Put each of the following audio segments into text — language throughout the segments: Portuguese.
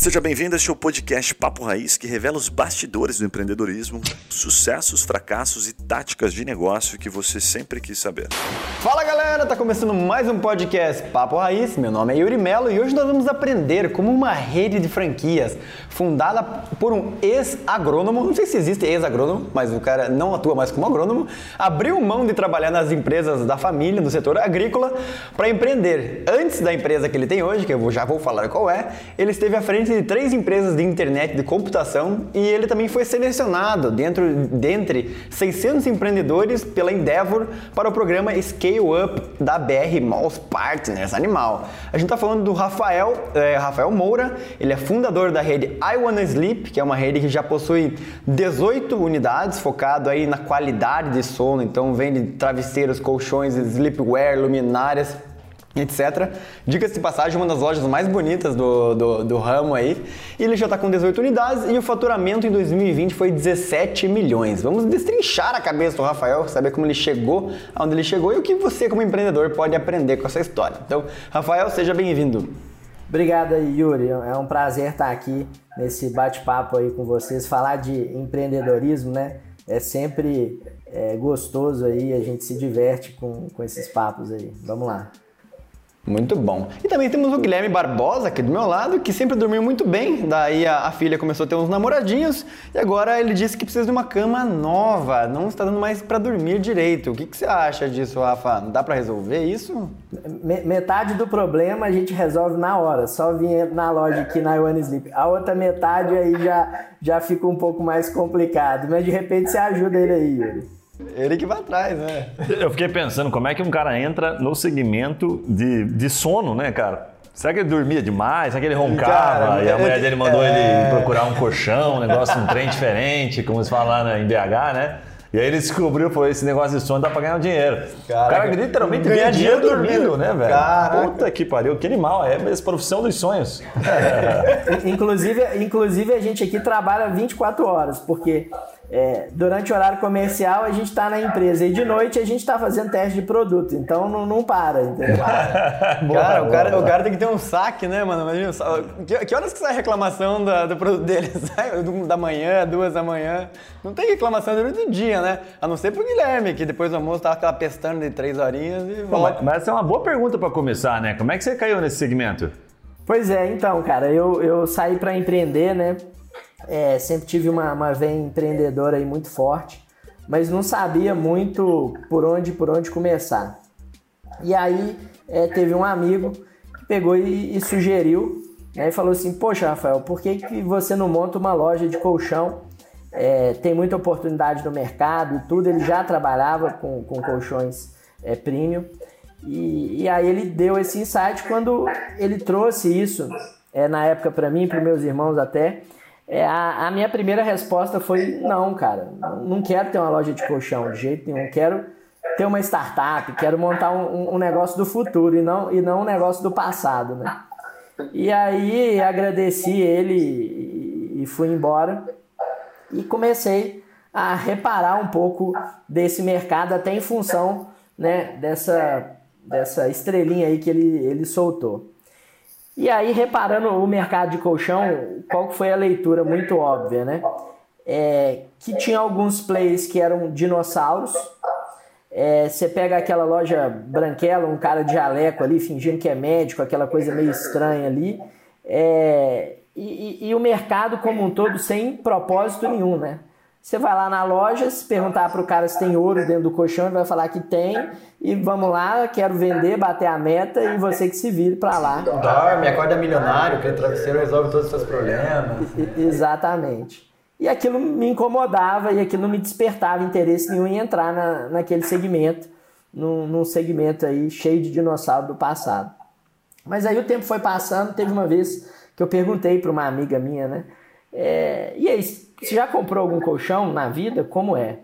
Seja bem-vindo a este podcast Papo Raiz, que revela os bastidores do empreendedorismo, sucessos, fracassos e táticas de negócio que você sempre quis saber. Fala galera, tá começando mais um podcast Papo Raiz. Meu nome é Yuri Melo e hoje nós vamos aprender como uma rede de franquias fundada por um ex-agrônomo, não sei se existe ex-agrônomo, mas o cara não atua mais como agrônomo, abriu mão de trabalhar nas empresas da família, do setor agrícola, para empreender. Antes da empresa que ele tem hoje, que eu já vou falar qual é, ele esteve à frente de três empresas de internet de computação e ele também foi selecionado dentro dentre 600 empreendedores pela Endeavor para o programa Scale Up da BR Malls Partners Animal. A gente está falando do Rafael, é, Rafael Moura, ele é fundador da rede I Wanna Sleep, que é uma rede que já possui 18 unidades focado aí na qualidade de sono, então vende travesseiros, colchões, sleepwear, luminárias etc. Diga-se de passagem, uma das lojas mais bonitas do, do, do ramo aí. E ele já está com 18 unidades e o faturamento em 2020 foi 17 milhões. Vamos destrinchar a cabeça do Rafael, saber como ele chegou aonde ele chegou e o que você, como empreendedor, pode aprender com essa história. Então, Rafael, seja bem-vindo. Obrigado, Yuri. É um prazer estar aqui nesse bate-papo aí com vocês. Falar de empreendedorismo, né? É sempre é, gostoso aí, a gente se diverte com, com esses papos aí. Vamos lá. Muito bom. E também temos o Guilherme Barbosa aqui do meu lado, que sempre dormiu muito bem. Daí a, a, filha começou a ter uns namoradinhos e agora ele disse que precisa de uma cama nova, não está dando mais para dormir direito. O que, que, você acha disso, Rafa? Dá para resolver isso? Metade do problema a gente resolve na hora, só vir na loja aqui na One Sleep. A outra metade aí já, já fica um pouco mais complicado, mas de repente você ajuda ele aí, Yuri. Ele que vai atrás, né? Eu fiquei pensando como é que um cara entra no segmento de, de sono, né, cara? Será que ele dormia demais? Será que ele roncava? Cara, e a mulher dele mandou é... ele procurar um colchão, um negócio, um trem diferente, como se fala lá em BH, né? E aí ele descobriu, foi esse negócio de sono dá pra ganhar dinheiro. Caraca, o cara literalmente ganha dinheiro dormindo, né, velho? Caraca. Puta que pariu, que animal, é a profissão dos sonhos. inclusive, inclusive a gente aqui trabalha 24 horas, porque é, durante o horário comercial a gente está na empresa e de noite a gente está fazendo teste de produto, então não, não para, entendeu? boa, cara, boa, o cara, boa. o cara tem que ter um saque, né, mano? Imagina, que, que horas que sai a reclamação da, do produto dele? Sai da manhã, duas da manhã. Não tem reclamação durante o dia, né? A não ser pro Guilherme, que depois do almoço tava aquela pestando de três horinhas e Bom, mas, mas essa é uma boa pergunta para começar, né? Como é que você caiu nesse segmento? Pois é, então, cara, eu, eu saí para empreender, né? É, sempre tive uma, uma veia empreendedora aí muito forte, mas não sabia muito por onde, por onde começar. E aí é, teve um amigo que pegou e, e sugeriu, né, e falou assim, poxa Rafael, por que, que você não monta uma loja de colchão? É, tem muita oportunidade no mercado e tudo, ele já trabalhava com, com colchões é, premium. E, e aí ele deu esse insight quando ele trouxe isso, é, na época para mim, para meus irmãos até, é, a, a, minha primeira resposta foi: não, cara, não quero ter uma loja de colchão de jeito nenhum, quero ter uma startup, quero montar um, um negócio do futuro e não, e não um negócio do passado, né? E aí agradeci ele e, e fui embora e comecei a reparar um pouco desse mercado, até em função né, dessa, dessa estrelinha aí que ele, ele soltou. E aí, reparando o mercado de colchão, qual foi a leitura muito óbvia, né? É, que tinha alguns plays que eram dinossauros. É, você pega aquela loja branquela, um cara de jaleco ali, fingindo que é médico, aquela coisa meio estranha ali. É, e, e, e o mercado como um todo sem propósito nenhum, né? Você vai lá na loja, se perguntar para o cara se tem ouro dentro do colchão, ele vai falar que tem. E vamos lá, quero vender, bater a meta e você que se vire para lá. Dorme, acorda milionário, que o travesseiro resolve todos os seus problemas. Exatamente. E aquilo me incomodava e aquilo não me despertava interesse nenhum em entrar na, naquele segmento, num, num segmento aí cheio de dinossauro do passado. Mas aí o tempo foi passando, teve uma vez que eu perguntei para uma amiga minha, né? É, e aí, você já comprou algum colchão na vida? Como é?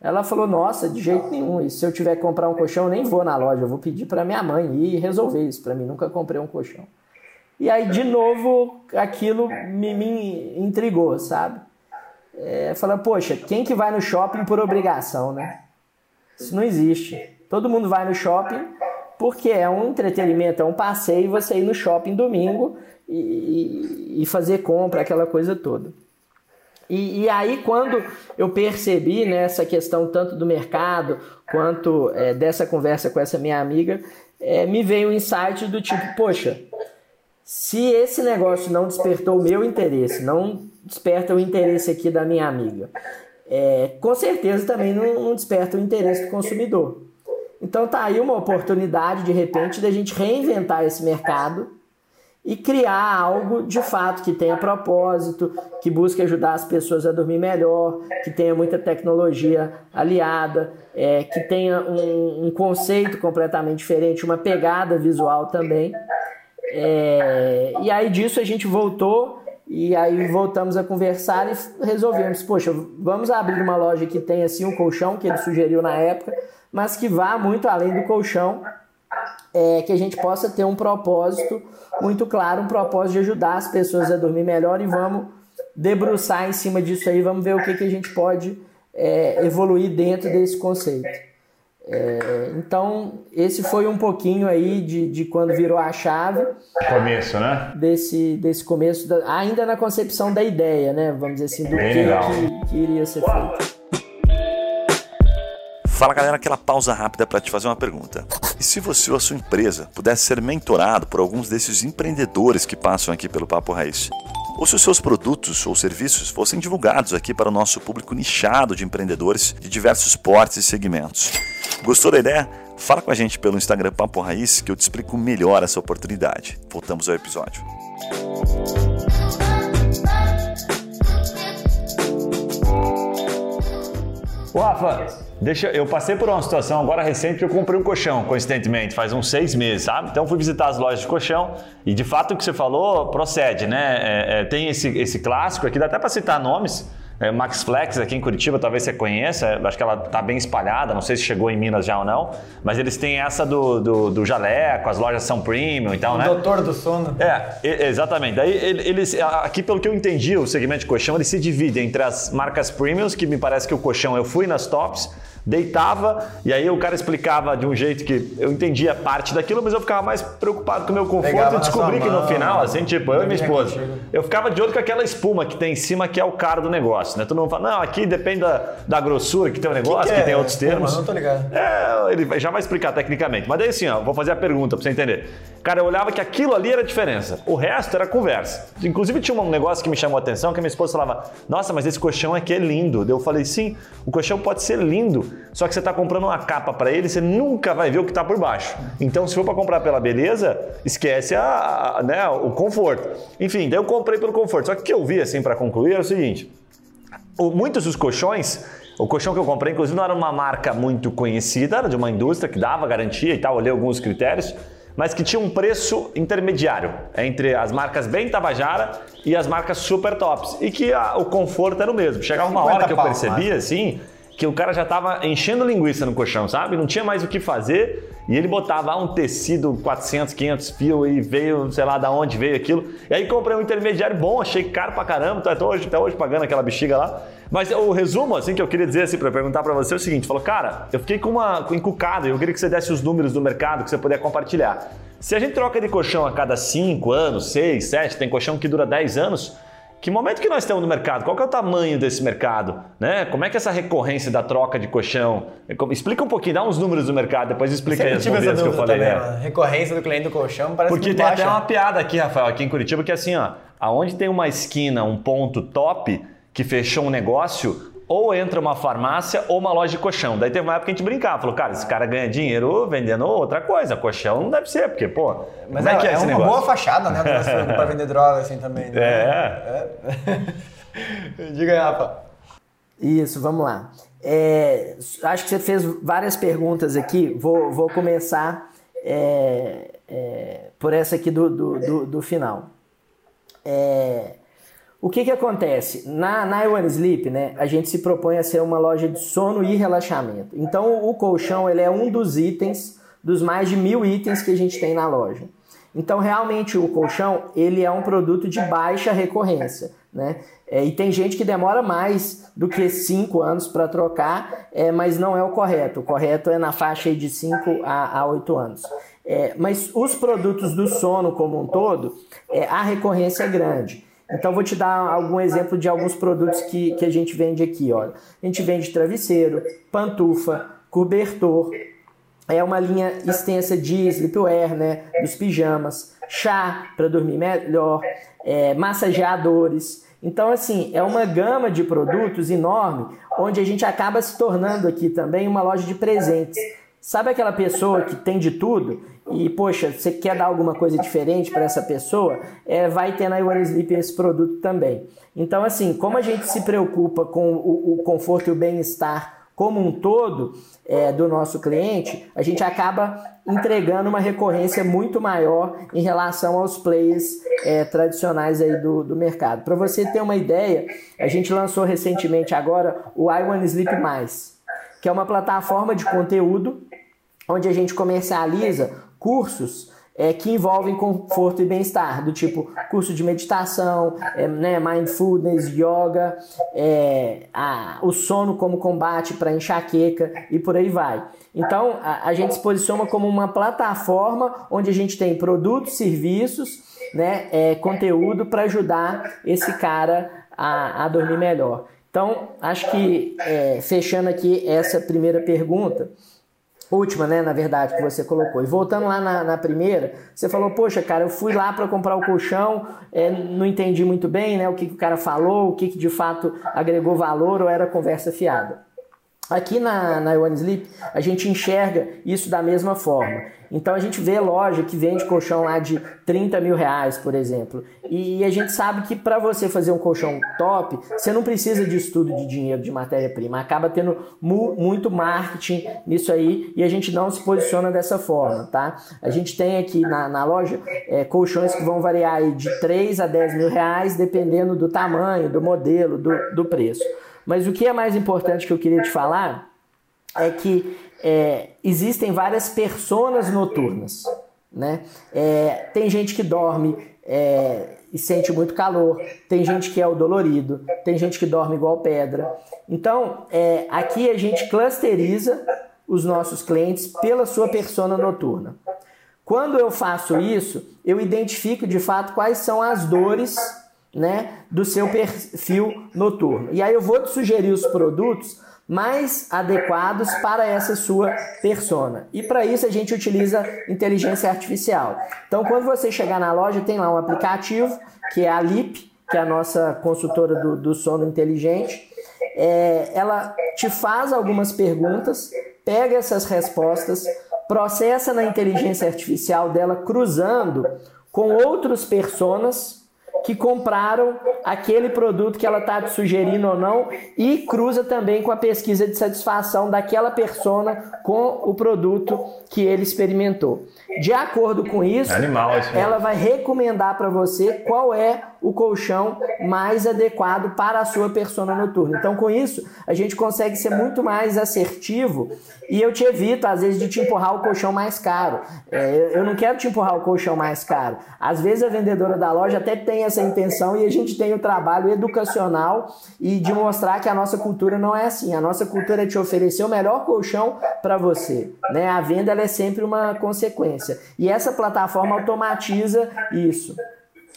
Ela falou: Nossa, de jeito nenhum. E se eu tiver que comprar um colchão, eu nem vou na loja, eu vou pedir para minha mãe ir resolver isso para mim. Nunca comprei um colchão. E aí, de novo, aquilo me, me intrigou, sabe? É, falando, poxa, quem que vai no shopping por obrigação, né? Isso não existe. Todo mundo vai no shopping porque é um entretenimento, é um passeio você ir no shopping domingo e, e fazer compra, aquela coisa toda. E, e, aí, quando eu percebi nessa né, questão tanto do mercado quanto é, dessa conversa com essa minha amiga, é, me veio um insight do tipo: poxa, se esse negócio não despertou o meu interesse, não desperta o interesse aqui da minha amiga, é, com certeza também não, não desperta o interesse do consumidor. Então tá aí uma oportunidade de repente da gente reinventar esse mercado e criar algo de fato que tenha propósito, que busque ajudar as pessoas a dormir melhor, que tenha muita tecnologia aliada, é, que tenha um, um, conceito completamente diferente, uma pegada visual também. É, e aí disso a gente voltou e aí voltamos a conversar e resolvemos, poxa, vamos abrir uma loja que tenha assim um colchão que ele sugeriu na época, mas que vá muito além do colchão, é, que a gente possa ter um propósito muito claro, um propósito de ajudar as pessoas a dormir melhor e vamos debruçar em cima disso aí, vamos ver o que, que a gente pode é, evoluir dentro desse conceito. É, então, esse foi um pouquinho aí de, de quando virou a chave. Começo, né? Desse, desse começo, da, ainda na concepção da ideia, né? Vamos dizer assim, do que, que, que, iria ser feito. Fala galera, aquela pausa rápida para te fazer uma pergunta. E se você ou a sua empresa pudesse ser mentorado por alguns desses empreendedores que passam aqui pelo Papo Raiz? Ou se os seus produtos ou serviços fossem divulgados aqui para o nosso público nichado de empreendedores de diversos portes e segmentos? Gostou da ideia? Fala com a gente pelo Instagram Papo Raiz que eu te explico melhor essa oportunidade. Voltamos ao episódio. Rafa, deixa, eu passei por uma situação agora recente que eu comprei um colchão, coincidentemente, faz uns seis meses, sabe? Então fui visitar as lojas de colchão e de fato o que você falou procede, né? É, é, tem esse, esse clássico aqui, dá até para citar nomes é, Max Flex aqui em Curitiba, talvez você conheça, acho que ela está bem espalhada, não sei se chegou em Minas já ou não, mas eles têm essa do, do, do jaleco, as lojas são premium e tal, o né? Doutor do sono. É, exatamente. Daí eles, aqui pelo que eu entendi, o segmento de colchão, ele se divide entre as marcas premiums, que me parece que o colchão eu fui nas tops, deitava e aí o cara explicava de um jeito que eu entendia parte daquilo, mas eu ficava mais preocupado com o meu conforto Pegava e descobri que no final, assim, tipo, eu e minha esposa, eu ficava de olho com aquela espuma que tem em cima que é o cara do negócio, né? Todo mundo fala, não, aqui depende da, da grossura que tem o negócio, que, que, que é? tem outros termos. Não tô ligado. É, ele já vai explicar tecnicamente. Mas daí assim, ó, vou fazer a pergunta pra você entender. Cara, eu olhava que aquilo ali era a diferença. O resto era conversa. Inclusive tinha um negócio que me chamou a atenção, que a minha esposa falava, nossa, mas esse colchão aqui é lindo. Eu falei, sim, o colchão pode ser lindo, só que você está comprando uma capa para ele, você nunca vai ver o que está por baixo. Então, se for para comprar pela beleza, esquece a, a, né, o conforto. Enfim, daí eu comprei pelo conforto. Só que o que eu vi, assim, para concluir, é o seguinte: muitos dos colchões o colchão que eu comprei, inclusive, não era uma marca muito conhecida, era de uma indústria que dava garantia e tal, olhei alguns critérios, mas que tinha um preço intermediário entre as marcas bem Tabajara e as marcas super tops. E que a, o conforto era o mesmo. Chegava uma hora que eu percebia, assim, que o cara já estava enchendo linguiça no colchão, sabe? Não tinha mais o que fazer e ele botava um tecido 400, 500 fios e veio, sei lá, da onde veio aquilo. E aí comprei um intermediário bom, achei caro pra caramba, tô até hoje, até hoje pagando aquela bexiga lá. Mas o resumo, assim, que eu queria dizer, assim, para perguntar para você é o seguinte: falou, cara, eu fiquei com uma encucada, eu queria que você desse os números do mercado que você puder compartilhar. Se a gente troca de colchão a cada 5 anos, 6, 7, tem colchão que dura 10 anos, que momento que nós temos no mercado? Qual que é o tamanho desse mercado? Né? Como é que é essa recorrência da troca de colchão? Explica um pouquinho, dá uns números do mercado, depois explica aí as que eu falei. Também, né? Recorrência do cliente do colchão parece Porque tem baixa. até uma piada aqui, Rafael, aqui em Curitiba, que é assim, ó, aonde tem uma esquina, um ponto top que fechou um negócio, ou entra uma farmácia ou uma loja de colchão. Daí teve uma época que a gente brincava, falou, cara, esse cara ganha dinheiro vendendo outra coisa, colchão não deve ser, porque, pô, mas é, é, que é, é uma negócio? boa fachada, né, para vender droga assim também. Né? É. é. Diga aí, Rafa. Isso, vamos lá. É, acho que você fez várias perguntas aqui, vou, vou começar é, é, por essa aqui do, do, do, do final. É, o que, que acontece? Na, na One Sleep, né, a gente se propõe a ser uma loja de sono e relaxamento. Então, o colchão ele é um dos itens, dos mais de mil itens que a gente tem na loja. Então, realmente, o colchão ele é um produto de baixa recorrência. Né? É, e tem gente que demora mais do que 5 anos para trocar, é, mas não é o correto. O correto é na faixa de 5 a 8 anos. É, mas os produtos do sono como um todo, é, a recorrência é grande. Então, vou te dar algum exemplo de alguns produtos que, que a gente vende aqui. Olha. A gente vende travesseiro, pantufa, cobertor, é uma linha extensa de sleepwear, né, dos pijamas, chá para dormir melhor, é, massageadores. Então, assim, é uma gama de produtos enorme, onde a gente acaba se tornando aqui também uma loja de presentes. Sabe aquela pessoa que tem de tudo e, poxa, você quer dar alguma coisa diferente para essa pessoa? É, vai ter na One Sleep esse produto também. Então, assim, como a gente se preocupa com o, o conforto e o bem-estar como um todo é, do nosso cliente, a gente acaba entregando uma recorrência muito maior em relação aos players é, tradicionais aí do, do mercado. Para você ter uma ideia, a gente lançou recentemente agora o I One Sleep Mais, que é uma plataforma de conteúdo onde a gente comercializa cursos é, que envolvem conforto e bem-estar, do tipo curso de meditação, é, né, mindfulness, yoga, é, a, o sono como combate para enxaqueca e por aí vai. Então a, a, gente se posiciona como uma plataforma onde a gente tem produtos, serviços, né, é, conteúdo para ajudar esse cara a, a dormir melhor. Então, acho que é, fechando aqui essa primeira pergunta, última, né, na verdade, que você colocou. E voltando lá na, na primeira, você falou, poxa, cara, eu fui lá para comprar o colchão, é, não entendi muito bem, né, o que, que o cara falou, o que, que de fato agregou valor ou era conversa fiada. Aqui na, na One Sleep, a gente enxerga isso da mesma forma. Então a gente vê loja que vende colchão lá de 30 mil reais, por exemplo. E a gente sabe que para você fazer um colchão top, você não precisa de estudo de dinheiro, de matéria-prima. Acaba tendo mu muito marketing nisso aí e a gente não se posiciona dessa forma, tá? A gente tem aqui na, na loja é, colchões que vão variar de 3 a 10 mil reais, dependendo do tamanho, do modelo, do, do preço. Mas o que é mais importante que eu queria te falar é que é, existem várias personas noturnas. Né? É, tem gente que dorme é, e sente muito calor, tem gente que é o dolorido, tem gente que dorme igual pedra. Então, é, aqui a gente clusteriza os nossos clientes pela sua persona noturna. Quando eu faço isso, eu identifico de fato quais são as dores né, do seu perfil noturno. E aí eu vou te sugerir os produtos mais adequados para essa sua persona. E para isso a gente utiliza inteligência artificial. Então, quando você chegar na loja, tem lá um aplicativo que é a Lip, que é a nossa consultora do, do sono inteligente. É, ela te faz algumas perguntas, pega essas respostas, processa na inteligência artificial dela cruzando com outros personas que compraram aquele produto que ela está te sugerindo ou não e cruza também com a pesquisa de satisfação daquela persona com o produto que ele experimentou. De acordo com isso, Animal, ela vai recomendar para você qual é o colchão mais adequado para a sua persona noturna. Então, com isso, a gente consegue ser muito mais assertivo e eu te evito, às vezes, de te empurrar o colchão mais caro. É, eu não quero te empurrar o colchão mais caro. Às vezes, a vendedora da loja até tem essa intenção e a gente tem o trabalho educacional e de mostrar que a nossa cultura não é assim. A nossa cultura é te oferecer o melhor colchão para você. Né? A venda é sempre uma consequência. E essa plataforma automatiza isso.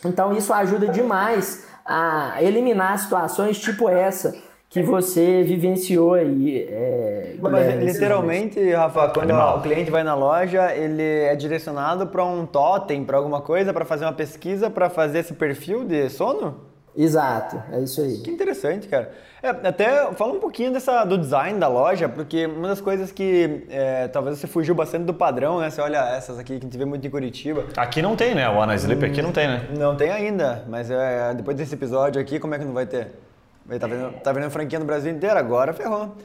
Então isso ajuda demais a eliminar situações tipo essa que você vivenciou aí. É, Mas, literalmente, Rafa, quando Animal. o cliente vai na loja, ele é direcionado para um totem, para alguma coisa, para fazer uma pesquisa, para fazer esse perfil de sono? Exato, é isso aí. Que interessante, cara. É, até fala um pouquinho dessa, do design da loja, porque uma das coisas que é, talvez você fugiu bastante do padrão, né? Você olha essas aqui que a gente vê muito em Curitiba. Aqui não tem, né? O Ana Sleep hum, aqui não tem, né? Não tem ainda, mas é, depois desse episódio aqui, como é que não vai ter? Tá vendo, tá vendo franquia no Brasil inteiro? Agora ferrou.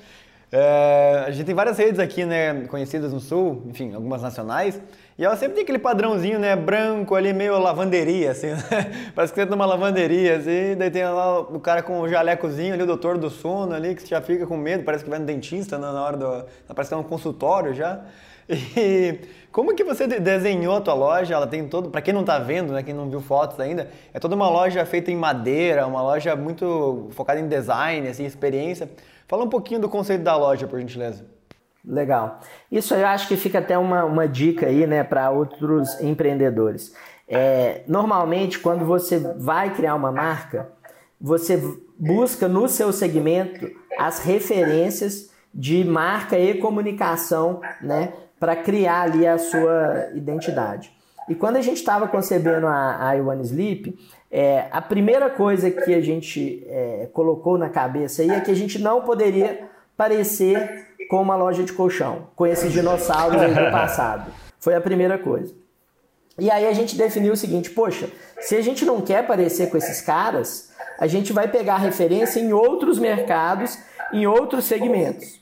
É, a gente tem várias redes aqui, né, conhecidas no Sul, enfim, algumas nacionais, e ela sempre tem aquele padrãozinho, né, branco ali, meio lavanderia, assim, né? Parece que você tá numa lavanderia, assim, daí tem lá o cara com o jalecozinho ali, o doutor do sono ali, que já fica com medo, parece que vai no dentista na hora do... parece que é um consultório já. E como que você desenhou a tua loja? Ela tem todo, para quem não está vendo, né, quem não viu fotos ainda, é toda uma loja feita em madeira, uma loja muito focada em design, assim, experiência. Fala um pouquinho do conceito da loja, por gentileza. Legal. Isso eu acho que fica até uma, uma dica aí, né, para outros empreendedores. É, normalmente, quando você vai criar uma marca, você busca no seu segmento as referências de marca e comunicação, né, para criar ali a sua identidade. E quando a gente estava concebendo a, a One Sleep, é, a primeira coisa que a gente é, colocou na cabeça aí é que a gente não poderia parecer com uma loja de colchão, com esses dinossauros aí do passado. Foi a primeira coisa. E aí a gente definiu o seguinte: poxa, se a gente não quer parecer com esses caras, a gente vai pegar referência em outros mercados, em outros segmentos.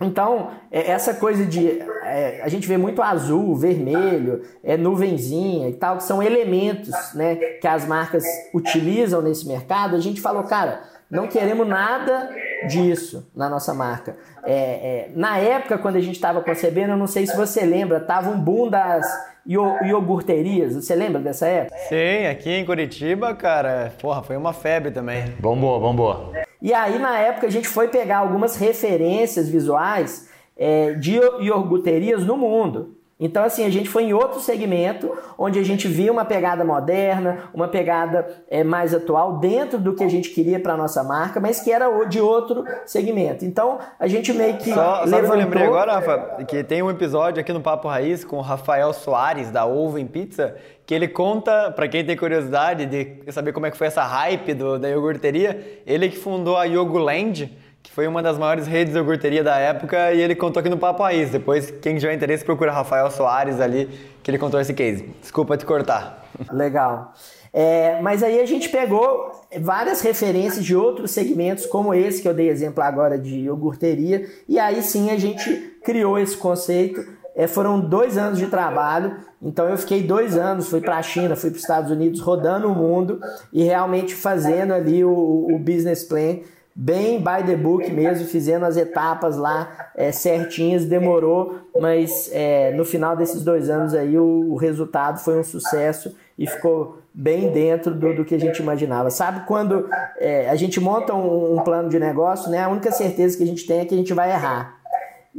Então, é, essa coisa de. É, a gente vê muito azul, vermelho, é, nuvenzinha e tal, que são elementos né, que as marcas utilizam nesse mercado. A gente falou, cara, não queremos nada disso na nossa marca. É, é, na época, quando a gente estava concebendo, eu não sei se você lembra, tava um boom das iogurterias. Você lembra dessa época? Sim, aqui em Curitiba, cara, porra, foi uma febre também. Vamos boa. E aí, na época, a gente foi pegar algumas referências visuais é, de iogurterias no mundo. Então, assim, a gente foi em outro segmento, onde a gente via uma pegada moderna, uma pegada é, mais atual, dentro do que a gente queria para nossa marca, mas que era de outro segmento. Então, a gente meio que. Só, levantou... só eu lembrei agora, Rafa, que tem um episódio aqui no Papo Raiz com o Rafael Soares, da Oven Pizza, que ele conta, para quem tem curiosidade de saber como é que foi essa hype do, da iogurteria, ele que fundou a Yoguland que foi uma das maiores redes de iogurteria da época e ele contou aqui no Papo Raiz. Depois, quem tiver interesse, procura Rafael Soares ali, que ele contou esse case. Desculpa te cortar. Legal. É, mas aí a gente pegou várias referências de outros segmentos, como esse que eu dei exemplo agora de iogurteria, e aí sim a gente criou esse conceito. É, foram dois anos de trabalho, então eu fiquei dois anos, fui para a China, fui para os Estados Unidos, rodando o mundo e realmente fazendo ali o, o business plan bem by the book mesmo, fizendo as etapas lá é, certinhas, demorou, mas é, no final desses dois anos aí o, o, resultado foi um sucesso e ficou bem dentro do, do que a gente imaginava. Sabe quando é, a gente monta um, um plano de negócio, né? A única certeza que a gente tem é que a gente vai errar.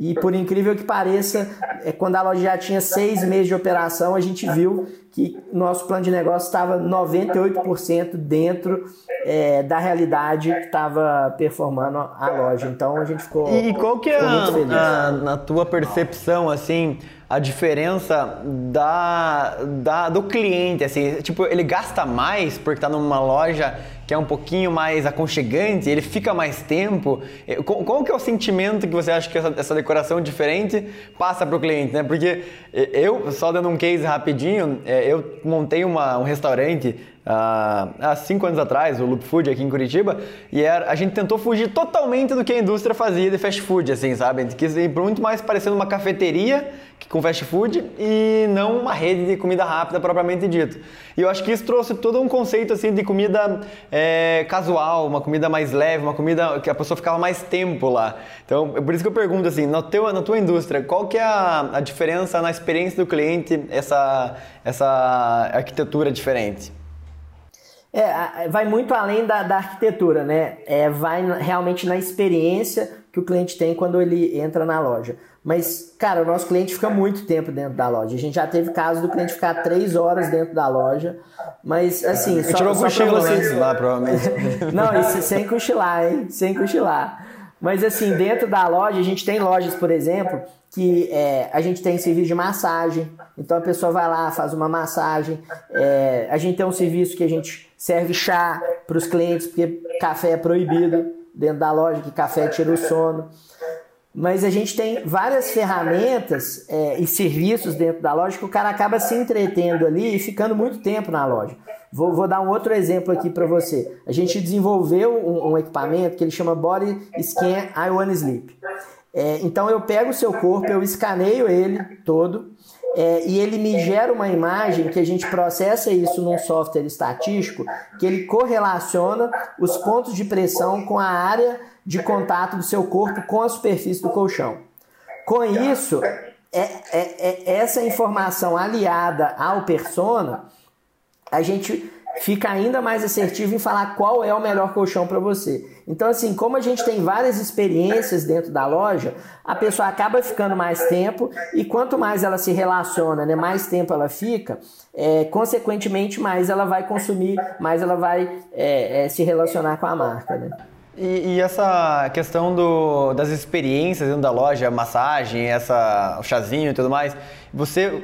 E por incrível que pareça, é, quando a loja já tinha seis meses de operação, a gente viu que nosso plano de negócio estava 98% dentro é, da realidade que estava performando a loja. Então a gente ficou. E qual que é, a, a, na tua percepção, assim, a diferença da, da, do cliente? Assim, tipo, ele gasta mais porque está numa loja que é um pouquinho mais aconchegante, ele fica mais tempo. É, qual, que é o sentimento que você acha que essa, essa decoração diferente passa para o cliente? Né? Porque eu, só dando um case rapidinho, é, eu montei uma, um restaurante uh, há cinco anos atrás, o Loop Food aqui em Curitiba, e era, a gente tentou fugir totalmente do que a indústria fazia de fast food, assim, sabe? A gente quis ir muito mais parecendo uma cafeteria com fast food e não uma rede de comida rápida propriamente dito. E eu acho que isso trouxe todo um conceito assim de comida é, casual, uma comida mais leve, uma comida que a pessoa ficava mais tempo lá. Então, é por isso que eu pergunto assim, na, teu, na tua indústria, qual que é a, a diferença na experiência do cliente, essa, essa arquitetura diferente? É, vai muito além da, da arquitetura, né? É, vai realmente na experiência que o cliente tem quando ele entra na loja. Mas, cara, o nosso cliente fica muito tempo dentro da loja. A gente já teve casos do cliente ficar três horas dentro da loja. Mas, assim. Só, tirou só cochilo vocês... lá, provavelmente. Não, isso sem cochilar, hein? Sem cochilar. Mas, assim, dentro da loja, a gente tem lojas, por exemplo, que é, a gente tem serviço de massagem. Então a pessoa vai lá, faz uma massagem. É, a gente tem um serviço que a gente serve chá para os clientes, porque café é proibido dentro da loja, que café tira o sono. Mas a gente tem várias ferramentas é, e serviços dentro da loja que o cara acaba se entretendo ali e ficando muito tempo na loja. Vou, vou dar um outro exemplo aqui para você. A gente desenvolveu um, um, equipamento que ele chama Body Scan I Wanna Sleep. É, então eu pego o seu corpo, eu escaneio ele todo é, e ele me gera uma imagem que a gente processa isso num software estatístico que ele correlaciona os pontos de pressão com a área de contato do seu corpo com a superfície do colchão. Com isso, é, é, é essa informação aliada ao persona, a gente fica ainda mais assertivo em falar qual é o melhor colchão para você. Então, assim, como a gente tem várias experiências dentro da loja, a pessoa acaba ficando mais tempo e quanto mais ela se relaciona, né, mais tempo ela fica, é, consequentemente, mais ela vai consumir, mais ela vai é, é, se relacionar com a marca. Né? E, e, essa questão do, das experiências dentro da loja, massagem, essa, o chazinho e tudo mais, você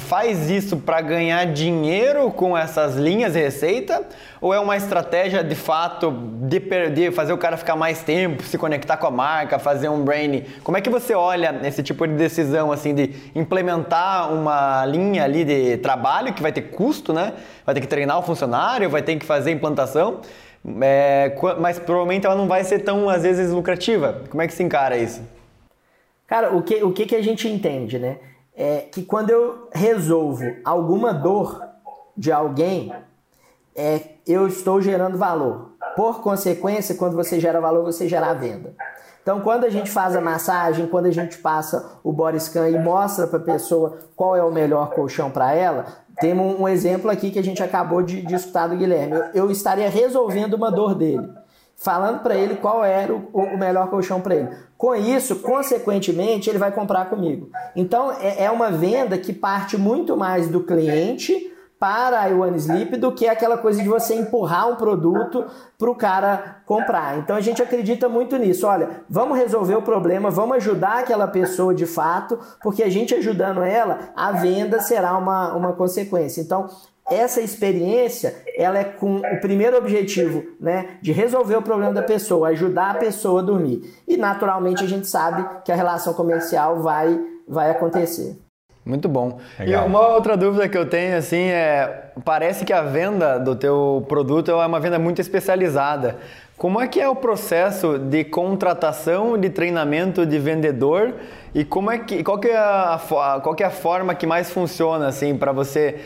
faz isso para ganhar dinheiro com essas linhas de receita? Ou é uma estratégia de fato de, de fazer o cara ficar mais tempo, se conectar com a marca, fazer um branding? Como é que você olha esse tipo de decisão, assim, de implementar uma linha ali de trabalho que vai ter custo, né? Vai ter que treinar o funcionário, vai ter que fazer implantação é, mas provavelmente ela não vai ser tão, às vezes, lucrativa. Como é que se encara isso? Cara, o que, o que, que a gente entende, né? É que quando eu resolvo alguma dor de alguém, é, eu estou gerando valor. Por consequência, quando você gera valor, você gera venda. Então, quando a gente faz a massagem, quando a gente passa o body scan e mostra para a pessoa qual é o melhor colchão para ela, temos um exemplo aqui que a gente acabou de, de escutar do Guilherme. Eu, eu estaria resolvendo uma dor dele, falando para ele qual era o, o melhor colchão para ele. Com isso, consequentemente, ele vai comprar comigo. Então, é, é uma venda que parte muito mais do cliente para a One Sleep do que aquela coisa de você empurrar um produto para o cara comprar. Então a gente acredita muito nisso. Olha, vamos resolver o problema, vamos ajudar aquela pessoa de fato, porque a gente ajudando ela, a venda será uma, uma consequência. Então essa experiência ela é com o primeiro objetivo né, de resolver o problema da pessoa, ajudar a pessoa a dormir. E naturalmente a gente sabe que a relação comercial vai, vai acontecer. Muito bom. Legal. E uma outra dúvida que eu tenho, assim, é... Parece que a venda do teu produto é uma venda muito especializada. Como é que é o processo de contratação, de treinamento de vendedor e como é que, qual, que é a, qual que é a forma que mais funciona, assim, para você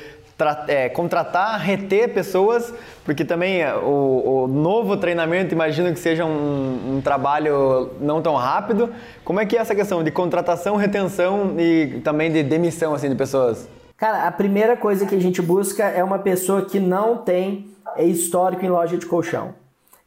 é, contratar, reter pessoas, porque também é, o, o, novo treinamento, imagino que seja um, um, trabalho não tão rápido. Como é que é essa questão de contratação, retenção e também de demissão assim, de pessoas? Cara, a primeira coisa que a gente busca é uma pessoa que não tem histórico em loja de colchão.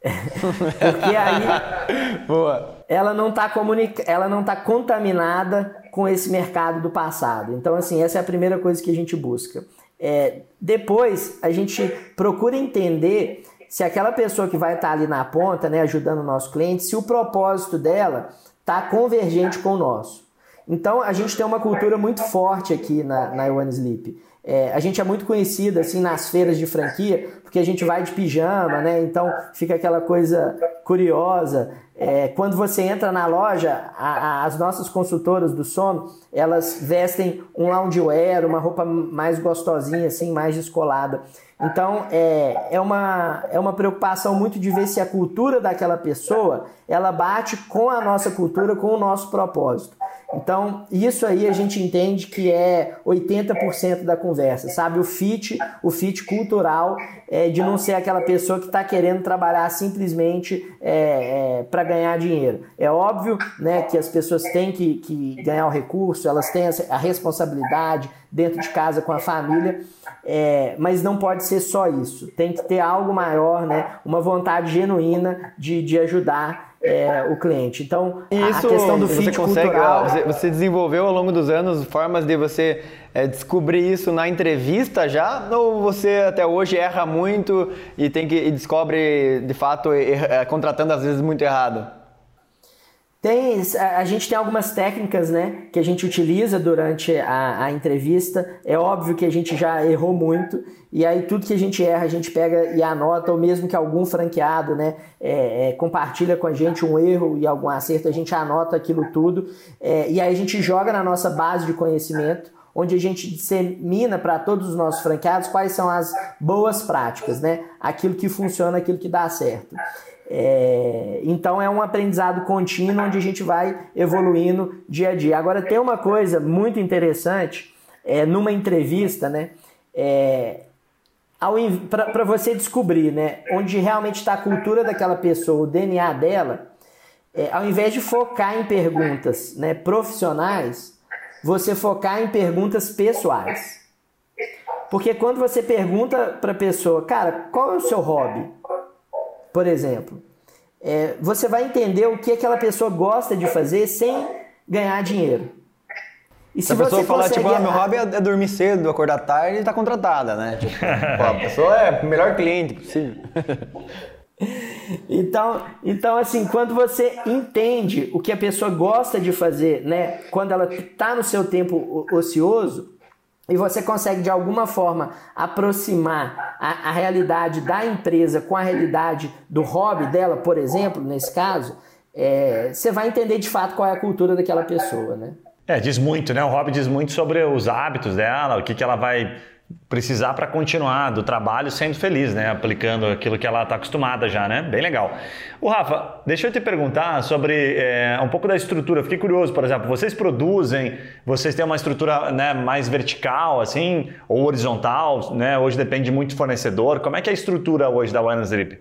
porque aí Boa. ela não está comunica... ela não tá contaminada com esse mercado do passado. Então, assim, essa é a primeira coisa que a gente busca. É, depois a gente procura entender se aquela pessoa que vai estar ali na ponta, né, ajudando o nosso cliente, se o propósito dela está convergente com o nosso. Então a gente tem uma cultura muito forte aqui na, na One Sleep. É, a gente é muito conhecido assim nas feiras de franquia, porque a gente vai de pijama, né? Então fica aquela coisa curiosa. É, quando você entra na loja, a, a, as nossas consultoras do sono, elas vestem um loungewear, uma roupa mais gostosinha, assim, mais descolada. Então é, é, uma, é uma preocupação muito de ver se a cultura daquela pessoa ela bate com a nossa cultura, com o nosso propósito. Então, isso aí a gente entende que é 80% da conversa, sabe? O fit, o fit cultural é, de não ser aquela pessoa que está querendo trabalhar simplesmente é, é, para ganhar dinheiro. É óbvio né, que as pessoas têm que, que ganhar o recurso, elas têm a responsabilidade dentro de casa com a família, é, mas não pode ser só isso. Tem que ter algo maior, né? Uma vontade genuína de, de ajudar é, o cliente. Então, Isso, a questão do fit você consegue, cultural... Você, você desenvolveu ao longo dos anos formas de você é, descobrir isso na entrevista já? Ou você até hoje erra muito e tem que e descobre, de fato, er, contratando às vezes muito errado? Tem, a gente tem algumas técnicas né, que a gente utiliza durante a, a, entrevista. É óbvio que a gente já errou muito, e aí tudo que a gente erra, a gente pega e anota, ou mesmo que algum franqueado né, é, é, compartilha com a gente um erro e algum acerto, a gente anota aquilo tudo, é, e aí a gente joga na nossa base de conhecimento, onde a gente dissemina para todos os nossos franqueados quais são as boas práticas, né? aquilo que funciona, aquilo que dá certo. É, então é um aprendizado contínuo onde a gente vai evoluindo dia a dia. Agora tem uma coisa muito interessante é, numa entrevista, né? É, para você descobrir né, onde realmente está a cultura daquela pessoa, o DNA dela, é, ao invés de focar em perguntas né, profissionais, você focar em perguntas pessoais. Porque quando você pergunta para a pessoa, cara, qual é o seu hobby? Por exemplo, é, você vai entender o que aquela pessoa gosta de fazer sem ganhar dinheiro. E se, se a pessoa falar, tipo, ah, meu hobby é, é dormir cedo, acordar tarde, tá contratada, né? Tipo, pô, a pessoa é o melhor cliente possível. então, então, assim, quando você entende o que a pessoa gosta de fazer, né? Quando ela tá no seu tempo ocioso, e você consegue de alguma forma aproximar a, a, realidade da empresa com a realidade do hobby dela, por exemplo, nesse caso, é, você vai entender de fato qual é a cultura daquela pessoa, né? É, diz muito, né? O hobby diz muito sobre os hábitos dela, o que, que ela vai precisar para continuar do trabalho sendo feliz, né? Aplicando aquilo que ela está acostumada já, né? Bem legal. O Rafa, deixa eu te perguntar sobre é, um pouco da estrutura. Fiquei curioso, por exemplo, vocês produzem, vocês têm uma estrutura né, mais vertical, assim, ou horizontal, né? Hoje depende muito do fornecedor. Como é que é a estrutura hoje da One Sleep?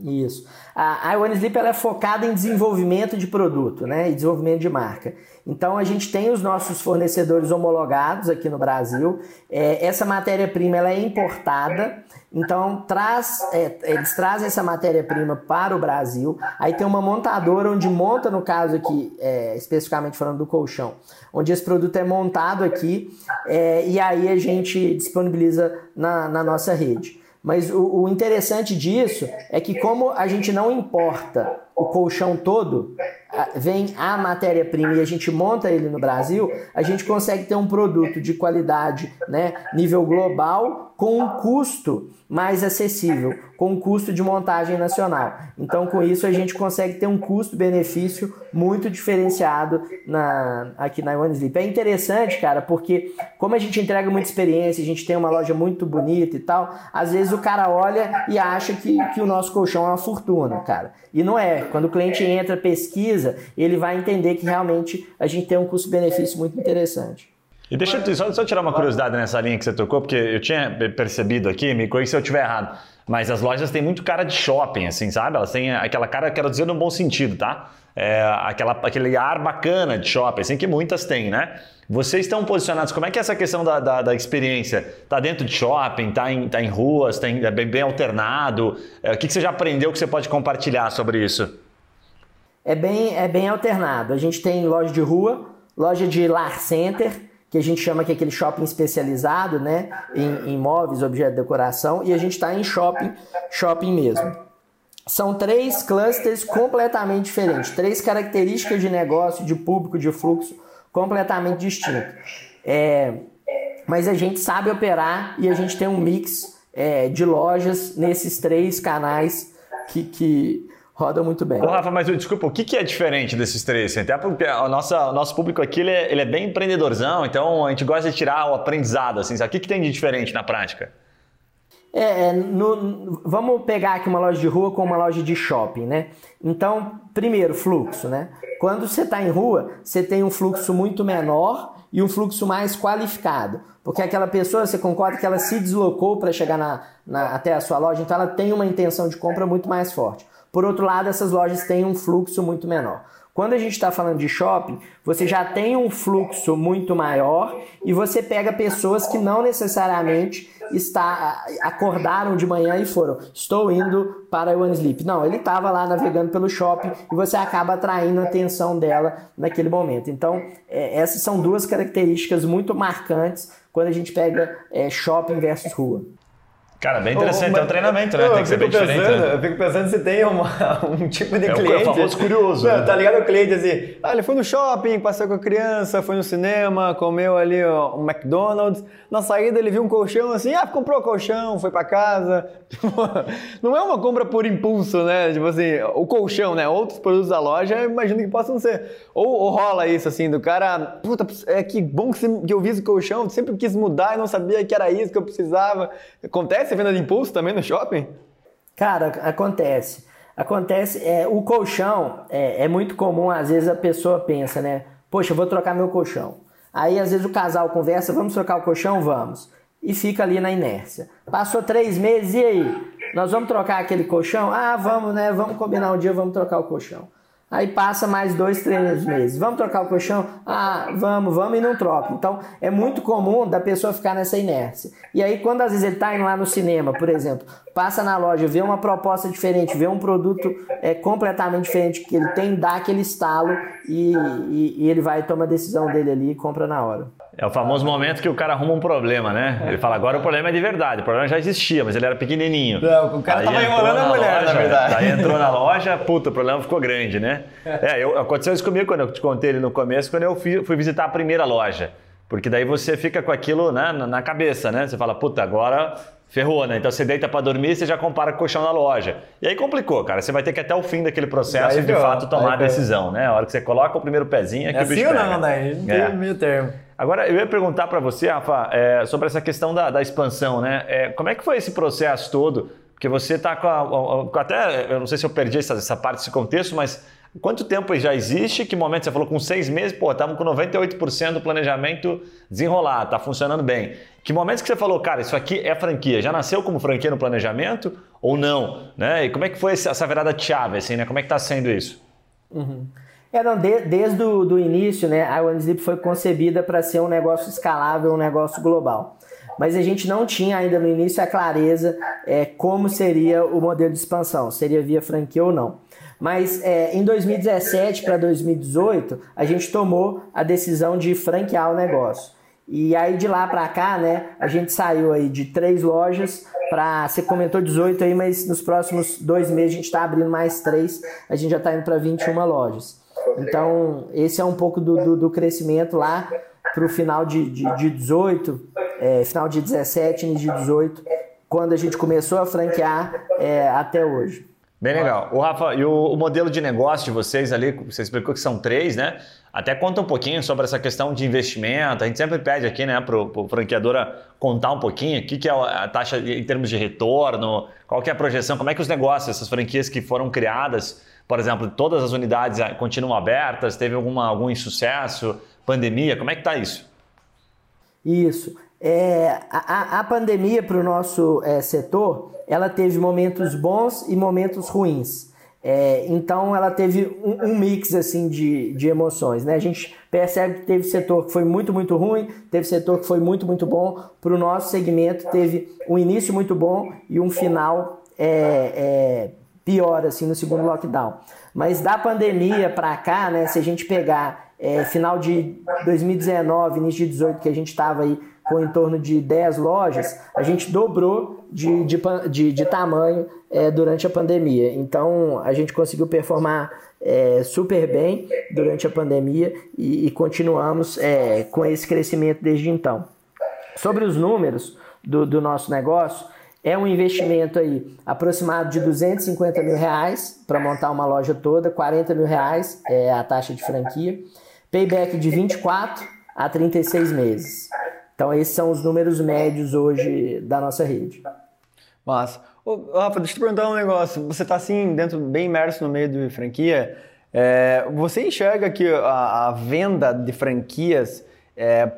Isso. A, a One Sleep ela é focada em desenvolvimento de produto, né? E desenvolvimento de marca. Então a gente tem os nossos fornecedores homologados aqui no Brasil. É, essa matéria-prima ela é importada, então traz, é, eles trazem essa matéria-prima para o Brasil. Aí tem uma montadora onde monta, no caso aqui, é, especificamente falando do colchão, onde esse produto é montado aqui é, e aí a gente disponibiliza na, na nossa rede. Mas o, o interessante disso é que como a gente não importa o colchão todo, vem a matéria-prima e a gente monta ele no Brasil, a gente consegue ter um produto de qualidade, né, nível global, com um custo mais acessível, com um custo de montagem nacional. Então, com isso, a gente consegue ter um custo-benefício muito diferenciado na, aqui na One Sleep. É interessante, cara, porque como a gente entrega muita experiência, a gente tem uma loja muito bonita e tal, às vezes o cara olha e acha que, que o nosso colchão é uma fortuna, cara. E não é. Quando o cliente entra, pesquisa, ele vai entender que realmente a gente tem um custo-benefício muito interessante. E deixa eu só, só, tirar uma curiosidade nessa linha que você tocou, porque eu tinha percebido aqui, me corrija se eu estiver errado, mas as lojas têm muito cara de shopping, assim, sabe? Elas têm aquela cara, quero dizer no bom sentido, tá? É, aquela, aquele ar bacana de shopping, assim, que muitas têm, né? Vocês estão posicionados, como é que é essa questão da, da, da experiência? Está dentro de shopping, está em, tá em ruas, tá em, é bem, bem alternado? É, o que, que você já aprendeu que você pode compartilhar sobre isso? É bem, é bem alternado. A gente tem loja de rua, loja de lar center, que a gente chama que é aquele shopping especializado, né, em, em móveis, objetos de decoração, e a gente está em shopping, shopping mesmo. São três clusters completamente diferentes, três características de negócio, de público, de fluxo completamente distintos. É, mas a gente sabe operar e a gente tem um mix é, de lojas nesses três canais que, que roda muito bem. Ô, Rafa, mas desculpa, o que, que é diferente desses três? Até porque o nosso, o nosso público aqui ele é, ele é, bem empreendedorzão, então a gente gosta de tirar o aprendizado. Assim, sabe? O que, que tem de diferente na prática? É, é no, vamos pegar aqui uma loja de rua com uma loja de shopping, né? Então, primeiro, fluxo, né? Quando você está em rua, você tem um fluxo muito menor e um fluxo mais qualificado. Porque aquela pessoa, você concorda que ela se deslocou para chegar na, na, até a sua loja, então ela tem uma intenção de compra muito mais forte. Por outro lado, essas lojas têm um fluxo muito menor. Quando a gente está falando de shopping, você já tem um fluxo muito maior e você pega pessoas que não necessariamente está, acordaram de manhã e foram, estou indo para o One Sleep. Não, ele estava lá navegando pelo shopping e você acaba atraindo a atenção dela naquele momento. Então, é, essas são duas características muito marcantes quando a gente pega é, shopping versus rua. Cara, bem interessante. Oh, é um treinamento, né? Tem que ser bem pensando, diferente. Né? Eu fico pensando se tem uma, um tipo de é cliente. É o famoso curioso. Não, né? Tá ligado? O cliente assim, ah, ele foi no shopping, passou com a criança, foi no cinema, comeu ali ó, um McDonald's. Na saída ele viu um colchão assim, ah, comprou o colchão, foi para casa. Não é uma compra por impulso, né? Tipo assim, o colchão, né? Outros produtos da loja, imagino que possam ser. Ou, ou rola isso assim, do cara, puta, é que bom que, que eu vi esse colchão, sempre quis mudar e não sabia que era isso que eu precisava. Acontece venda de impulso também no shopping? Cara, acontece. Acontece, é, o colchão é, é muito comum, às vezes a pessoa pensa, né? Poxa, eu vou trocar meu colchão. Aí às vezes o casal conversa, vamos trocar o colchão? Vamos. E fica ali na inércia. Passou três meses, e aí? Nós vamos trocar aquele colchão? Ah, vamos, né? Vamos combinar um dia, vamos trocar o colchão. Aí passa mais dois, três meses. Vamos trocar o colchão? Ah, vamos, vamos e não troca. Então é muito comum da pessoa ficar nessa inércia. E aí, quando às vezes ele está indo lá no cinema, por exemplo, passa na loja, vê uma proposta diferente, vê um produto é, completamente diferente que ele tem, dá aquele estalo e, e, e ele vai tomar a decisão dele ali e compra na hora. É o famoso momento que o cara arruma um problema, né? Ele fala, agora o problema é de verdade. O problema já existia, mas ele era pequenininho. Não, o cara aí tava enrolando a mulher, loja, na verdade. Aí entrou na loja, puta, o problema ficou grande, né? É, eu, aconteceu isso comigo quando eu te contei ele no começo, quando eu fui, fui visitar a primeira loja. Porque daí você fica com aquilo né, na cabeça, né? Você fala, puta, agora ferrou, né? Então você deita para dormir e você já compara com o colchão na loja. E aí complicou, cara. Você vai ter que até o fim daquele processo aí, de fato tomar a decisão, né? A hora que você coloca o primeiro pezinho é que é o bicho assim pega. ou não, né? Não tem é. meio termo. Agora, eu ia perguntar para você, Rafa, é, sobre essa questão da, da expansão, né? É, como é que foi esse processo todo? Porque você está com, a, até, eu não sei se eu perdi essa, essa parte desse contexto, mas Quanto tempo já existe? Que momento você falou com seis meses? Pô, estamos com 98% do planejamento desenrolado, está funcionando bem. Que momentos que você falou, cara, isso aqui é franquia? Já nasceu como franquia no planejamento ou não? Né? E como é que foi essa virada chave, assim, né? Como é que está sendo isso? Uhum. É, não, de, desde o do início, né, a OneZip foi concebida para ser um negócio escalável, um negócio global. Mas a gente não tinha ainda no início a clareza é, como seria o modelo de expansão, seria via franquia ou não. Mas é, em 2017 para 2018, a gente tomou a decisão de franquear o negócio. E aí de lá para cá, né, a gente saiu aí de três lojas para, você comentou 18 aí, mas nos próximos dois meses a gente está abrindo mais três, a gente já está indo para 21 lojas. Então, esse é um pouco do, do, do crescimento lá para o final de, de, de 18, é, final de 17, início de 18, quando a gente começou a franquear é, até hoje. Bem legal. O Rafa, e o, o, modelo de negócio de vocês ali, você explicou que são três, né? Até conta um pouquinho sobre essa questão de investimento. A gente sempre pede aqui, né, para o franqueadora contar um pouquinho o que, que é a taxa em termos de retorno, qual que é a projeção, como é que os negócios, essas franquias que foram criadas, por exemplo, todas as unidades ah, continuam abertas, teve alguma, algum insucesso, pandemia, como é que está isso? Isso. É, a, a pandemia para o nosso é, setor ela teve momentos bons e momentos ruins. É, então ela teve um, um, mix assim de, de emoções. Né? A gente percebe que teve setor que foi muito, muito ruim, teve setor que foi muito, muito bom. Para o nosso segmento, teve um início muito bom e um final é, é, pior assim no segundo lockdown. Mas da pandemia para cá, né, se a gente pegar é, final de 2019, início de 2018, que a gente estava aí com em torno de 10 lojas, a gente dobrou de, de, de, de tamanho é, durante a pandemia. Então a gente conseguiu performar é, super bem durante a pandemia e, e continuamos é, com esse crescimento desde então. Sobre os números do, do nosso negócio, é um investimento aí aproximado de 250 mil reais para montar uma loja toda, 40 mil reais é a taxa de franquia, payback de 24 a 36 meses. Então, esses são os números médios hoje da nossa rede. Massa. Rafa, deixa eu te perguntar um negócio. Você está assim, dentro, bem imerso no meio de franquia. É, você enxerga que a, a venda de franquias é,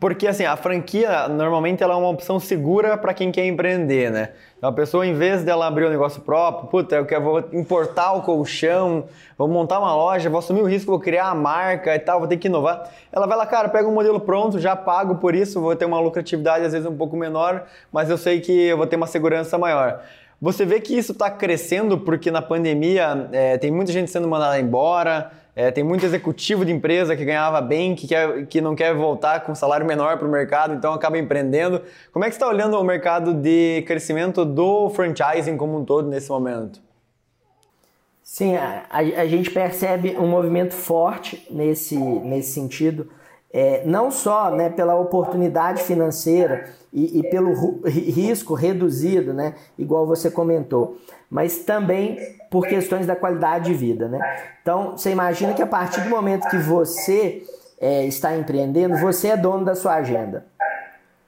porque assim, a franquia normalmente ela é uma opção segura para quem quer empreender, né? Então a pessoa, em vez dela abrir um negócio próprio, puta, eu quero vou importar o colchão, vou montar uma loja, vou assumir o risco, vou criar a marca e tal, vou ter que inovar. Ela vai lá, cara, pega um modelo pronto, já pago por isso, vou ter uma lucratividade às vezes um pouco menor, mas eu sei que eu vou ter uma segurança maior. Você vê que isso está crescendo porque na pandemia é, tem muita gente sendo mandada embora, é, tem muito executivo de empresa que ganhava bem, que, quer, que não quer voltar com salário menor para o mercado, então acaba empreendendo. Como é que você está olhando o mercado de crescimento do franchising como um todo nesse momento? Sim, a, a gente percebe um movimento forte nesse, nesse sentido, é, não só né, pela oportunidade financeira e, e pelo risco reduzido, né, igual você comentou, mas também por questões da qualidade de vida. Né? Então, você imagina que a partir do momento que você é, está empreendendo, você é dono da sua agenda.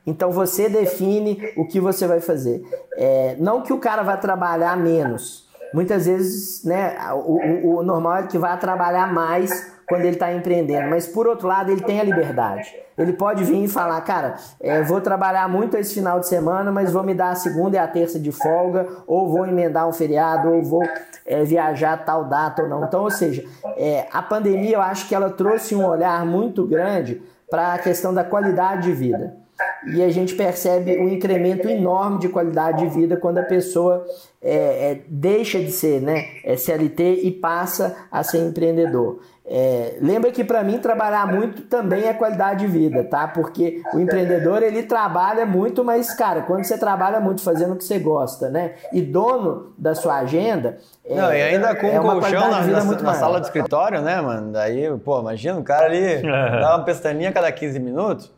Então você define o que você vai fazer. É, não que o cara vá trabalhar menos. Muitas vezes, né, o, o, o normal é que vá trabalhar mais quando ele está empreendendo, mas por outro lado ele tem a liberdade. Ele pode vir e falar, cara, é, vou trabalhar muito esse final de semana, mas vou me dar a segunda e a terça de folga, ou vou emendar um feriado, ou vou é, viajar tal data ou não. Então, ou seja, é, a pandemia eu acho que ela trouxe um olhar muito grande para a questão da qualidade de vida e a gente percebe um incremento enorme de qualidade de vida quando a pessoa é, é, deixa de ser né, CLT e passa a ser empreendedor. É, lembra que para mim trabalhar muito também é qualidade de vida, tá? Porque o empreendedor ele trabalha muito, mas cara, quando você trabalha muito fazendo o que você gosta, né? E dono da sua agenda, é, não, e ainda com é um colchão na, na, na sala de escritório, né, mano? Daí, pô, imagina o cara ali dá uma pestaninha a cada 15 minutos.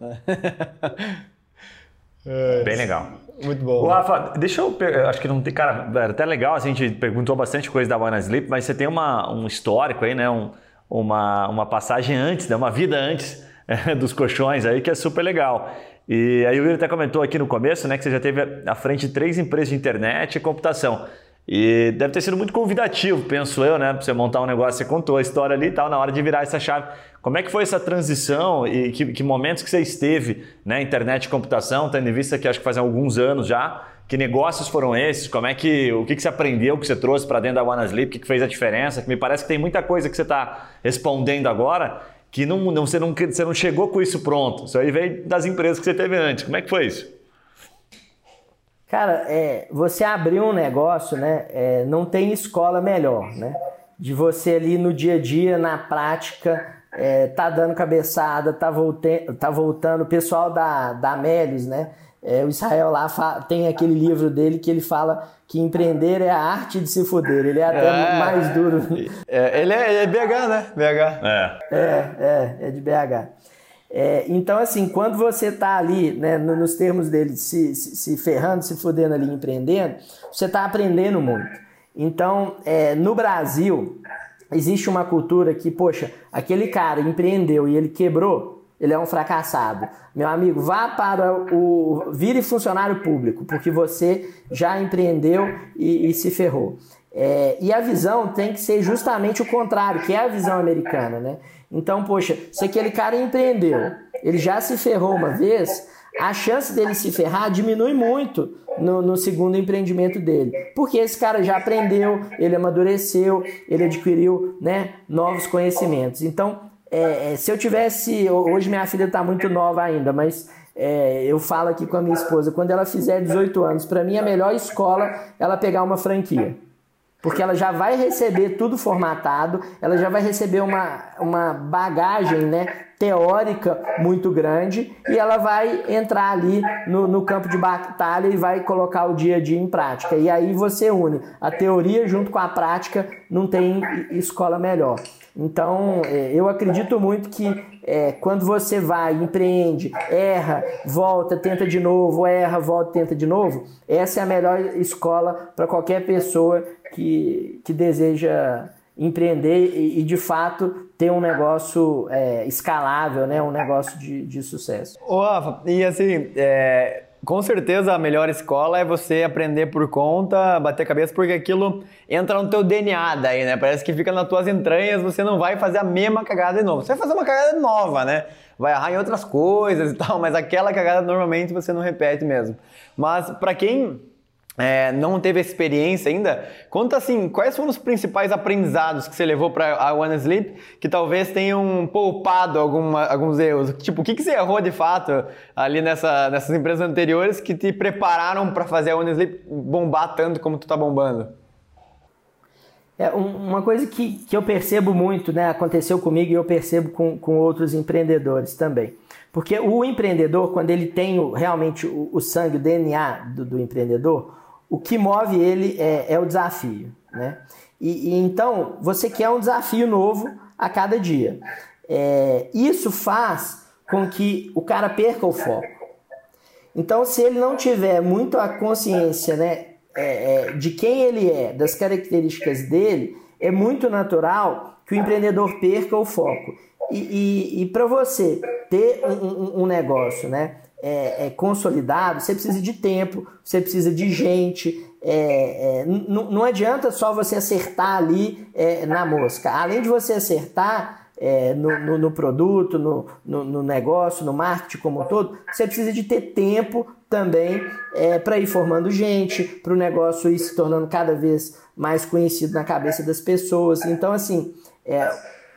É, Bem legal. Muito bom. O Rafa, deixa eu. Acho que não tem. Cara, era até legal, a gente perguntou bastante coisa da Wanna Sleep, mas você tem uma, um histórico aí, né? Um, uma, uma passagem antes, né? uma vida antes é, dos colchões aí, que é super legal. E aí o Will até comentou aqui no começo, né, que você já teve à frente três empresas de internet e computação. E deve ter sido muito convidativo, penso eu, né? Pra você montar um negócio, você contou a história ali e tal, na hora de virar essa chave. Como é que foi essa transição e que, que momentos que você esteve, né? Internet e computação, tendo em vista que acho que faz alguns anos já. Que negócios foram esses? Como é que o que, que você aprendeu, o que você trouxe para dentro da One Sleep, o que, que fez a diferença? Que me parece que tem muita coisa que você está respondendo agora que não, não, você, não, você não chegou com isso pronto. Isso aí veio das empresas que você teve antes. Como é que foi isso? Cara, é, você abrir um negócio, né? É, não tem escola melhor, né? De você ali no dia a dia, na prática, é, tá dando cabeçada, tá, volte, tá voltando. O pessoal da, da Amélios, né? É, o Israel lá tem aquele livro dele que ele fala que empreender é a arte de se fuder. Ele é até é, mais duro. É, ele é, é BH, né? BH. É. É, é, é de BH. É, então, assim, quando você está ali, né, nos termos dele, se, se, se, ferrando, se fudendo ali, empreendendo, você está aprendendo muito. Então, é, no Brasil, existe uma cultura que, poxa, aquele cara empreendeu e ele quebrou, ele é um fracassado. Meu amigo, vá para o. vire funcionário público, porque você já empreendeu e, e se ferrou. É, e a visão tem que ser justamente o contrário, que é a visão americana, né? Então, poxa, se aquele cara empreendeu, ele já se ferrou uma vez, a chance dele se ferrar diminui muito no, no, segundo empreendimento dele. Porque esse cara já aprendeu, ele amadureceu, ele adquiriu né, novos conhecimentos. Então, é, é se eu tivesse. Hoje minha filha está muito nova ainda, mas é, eu falo aqui com a minha esposa: quando ela fizer 18 anos, para mim a melhor escola é ela pegar uma franquia. Porque ela já vai receber tudo formatado, ela já vai receber uma, uma bagagem né, teórica muito grande e ela vai entrar ali no, no campo de batalha e vai colocar o dia a dia em prática. E aí você une a teoria junto com a prática, não tem escola melhor. Então, é, eu acredito muito que é, quando você vai, empreende, erra, volta, tenta de novo, erra, volta, tenta de novo, essa é a melhor escola para qualquer pessoa que, que deseja empreender e, e, de fato ter um negócio é, escalável, né? um negócio de, de sucesso. Ô, Rafa, e assim, é, com certeza a melhor escola é você aprender por conta, bater cabeça, porque aquilo entra no teu DNA daí, né? Parece que fica nas tuas entranhas, você não vai fazer a mesma cagada de novo. Você vai fazer uma cagada nova, né? Vai errar em outras coisas e tal, mas aquela cagada normalmente você não repete mesmo. Mas para quem é, não teve experiência ainda, conta assim, quais foram os principais aprendizados que você levou para a One Sleep que talvez tenham poupado alguma, alguns erros? Tipo, o que, que você errou de fato ali nessa, nessas empresas anteriores que te prepararam para fazer a One Sleep bombar tanto como tu está bombando? É, uma coisa que, que eu percebo muito, né, aconteceu comigo e eu percebo com, com outros empreendedores também. Porque o empreendedor, quando ele tem realmente o, o sangue, o DNA do, do empreendedor, o que move ele é, é o desafio, né? E, e, então você quer um desafio novo a cada dia. É, isso faz com que o cara perca o foco. Então, se ele não tiver muito a consciência, né, é, é, de quem ele é, das características dele, é muito natural que o empreendedor perca o foco. E, e, e para você ter um, um, um negócio, né, é, é, consolidado, você precisa de tempo, você precisa de gente. É, é não adianta só você acertar ali é, na mosca. Além de você acertar, é, no, no, no, produto, no, no, no, negócio, no marketing como um todo, você precisa de ter tempo também para ir formando gente, para o negócio ir se tornando cada vez mais conhecido na cabeça das pessoas. Então, assim,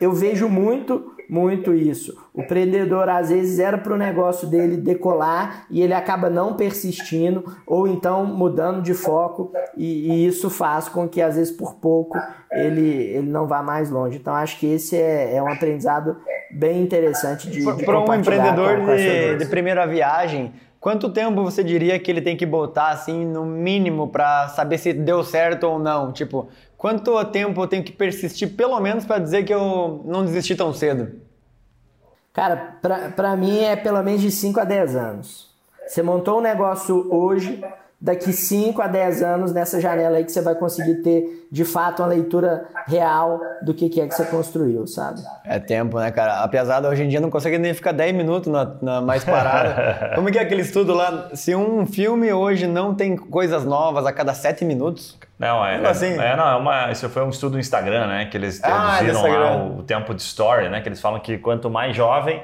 eu vejo muito, muito isso. O empreendedor às vezes era para o negócio dele decolar e ele acaba não persistindo ou então mudando de foco e, e isso faz com que às vezes por pouco ele, ele não vá mais longe. Então acho que esse é, é um aprendizado bem interessante de, de para um empreendedor de, de primeira viagem. Quanto tempo você diria que ele tem que botar assim no mínimo para saber se deu certo ou não? Tipo, Quanto tempo eu tenho que persistir, pelo menos, para dizer que eu não desisti tão cedo? Cara, para mim é pelo menos de 5 a 10 anos. Você montou um negócio hoje, daqui 5 a 10 anos, nessa janela aí que você vai conseguir ter, de fato, uma leitura real do que, é que você construiu, sabe? É tempo, né, cara? Apesar de hoje em dia não conseguir nem ficar 10 minutos na, na mais parada. Como que é aquele estudo lá? Se um filme hoje não tem coisas novas a cada 7 minutos... Não, é, assim? é, não, é uma, isso foi um estudo do Instagram, né? Que eles ah, reduziram ah, lá o, o tempo de story, né? Que eles falam que quanto mais jovem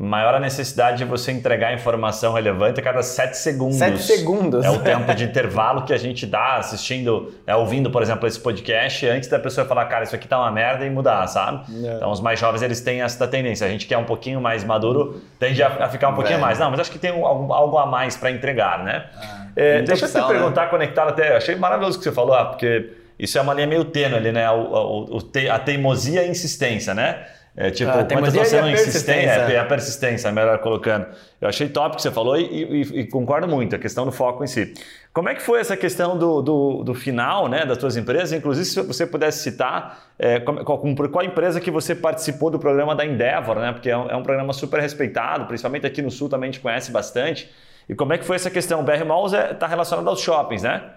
maior a necessidade de você entregar informação relevante a cada 7 segundos. 7 segundos. É o tempo de intervalo que a gente dá assistindo, né, ouvindo, por exemplo, esse podcast, antes da pessoa falar, cara, isso aqui tá uma merda e mudar, sabe? É. Então, os mais jovens, eles têm essa tendência. A gente que é um pouquinho mais maduro, tende a, ficar um pouquinho mais. Não, mas acho que tem algo, algo a mais para entregar, né? Ah, é, deixa eu te né? perguntar, né? conectado até, achei maravilhoso o que você falou, ah, porque isso é uma linha meio tênue ali, né? O, o, o, a teimosia e a insistência, né? É, tipo, ah, quantas você não insiste, é, é, a persistência, melhor colocando. Eu achei top o que você falou e, e, e, concordo muito, a questão do foco em si. Como é que foi essa questão do, do, do final né, das suas empresas? Inclusive, se você pudesse citar é, qual, qual, empresa que você participou do programa da Endeavor, né? Porque é um, é um, programa super respeitado, principalmente aqui no Sul também a gente conhece bastante. E como é que foi essa questão? O BR Malls está é, relacionado aos shoppings, né?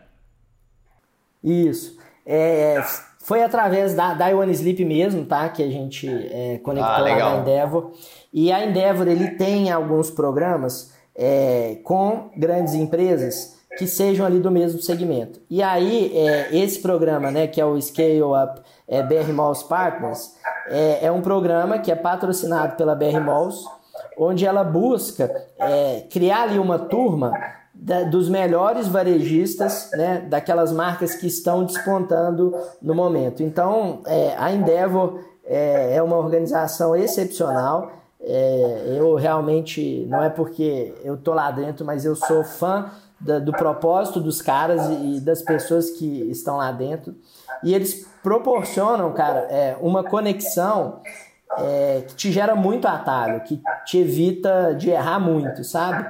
Isso. É, foi através da, da One Sleep mesmo, tá? Que a gente é, conectou ah, lá na Endeavor. E a Endeavor, ele tem alguns programas é, com grandes empresas que sejam ali do mesmo segmento. E aí, é, esse programa, né, que é o Scale Up é, BR Malls Partners, é, é um programa que é patrocinado pela BR Malls, onde ela busca é, criar ali uma turma da, dos melhores varejistas, né, daquelas marcas que estão despontando no momento. Então, é, a Endeavor é, é, uma organização excepcional. É, eu realmente, não é porque eu tô lá dentro, mas eu sou fã da, do propósito dos caras e, e, das pessoas que estão lá dentro. E eles proporcionam, cara, é, uma conexão é, que te gera muito atalho, que te evita de errar muito, sabe?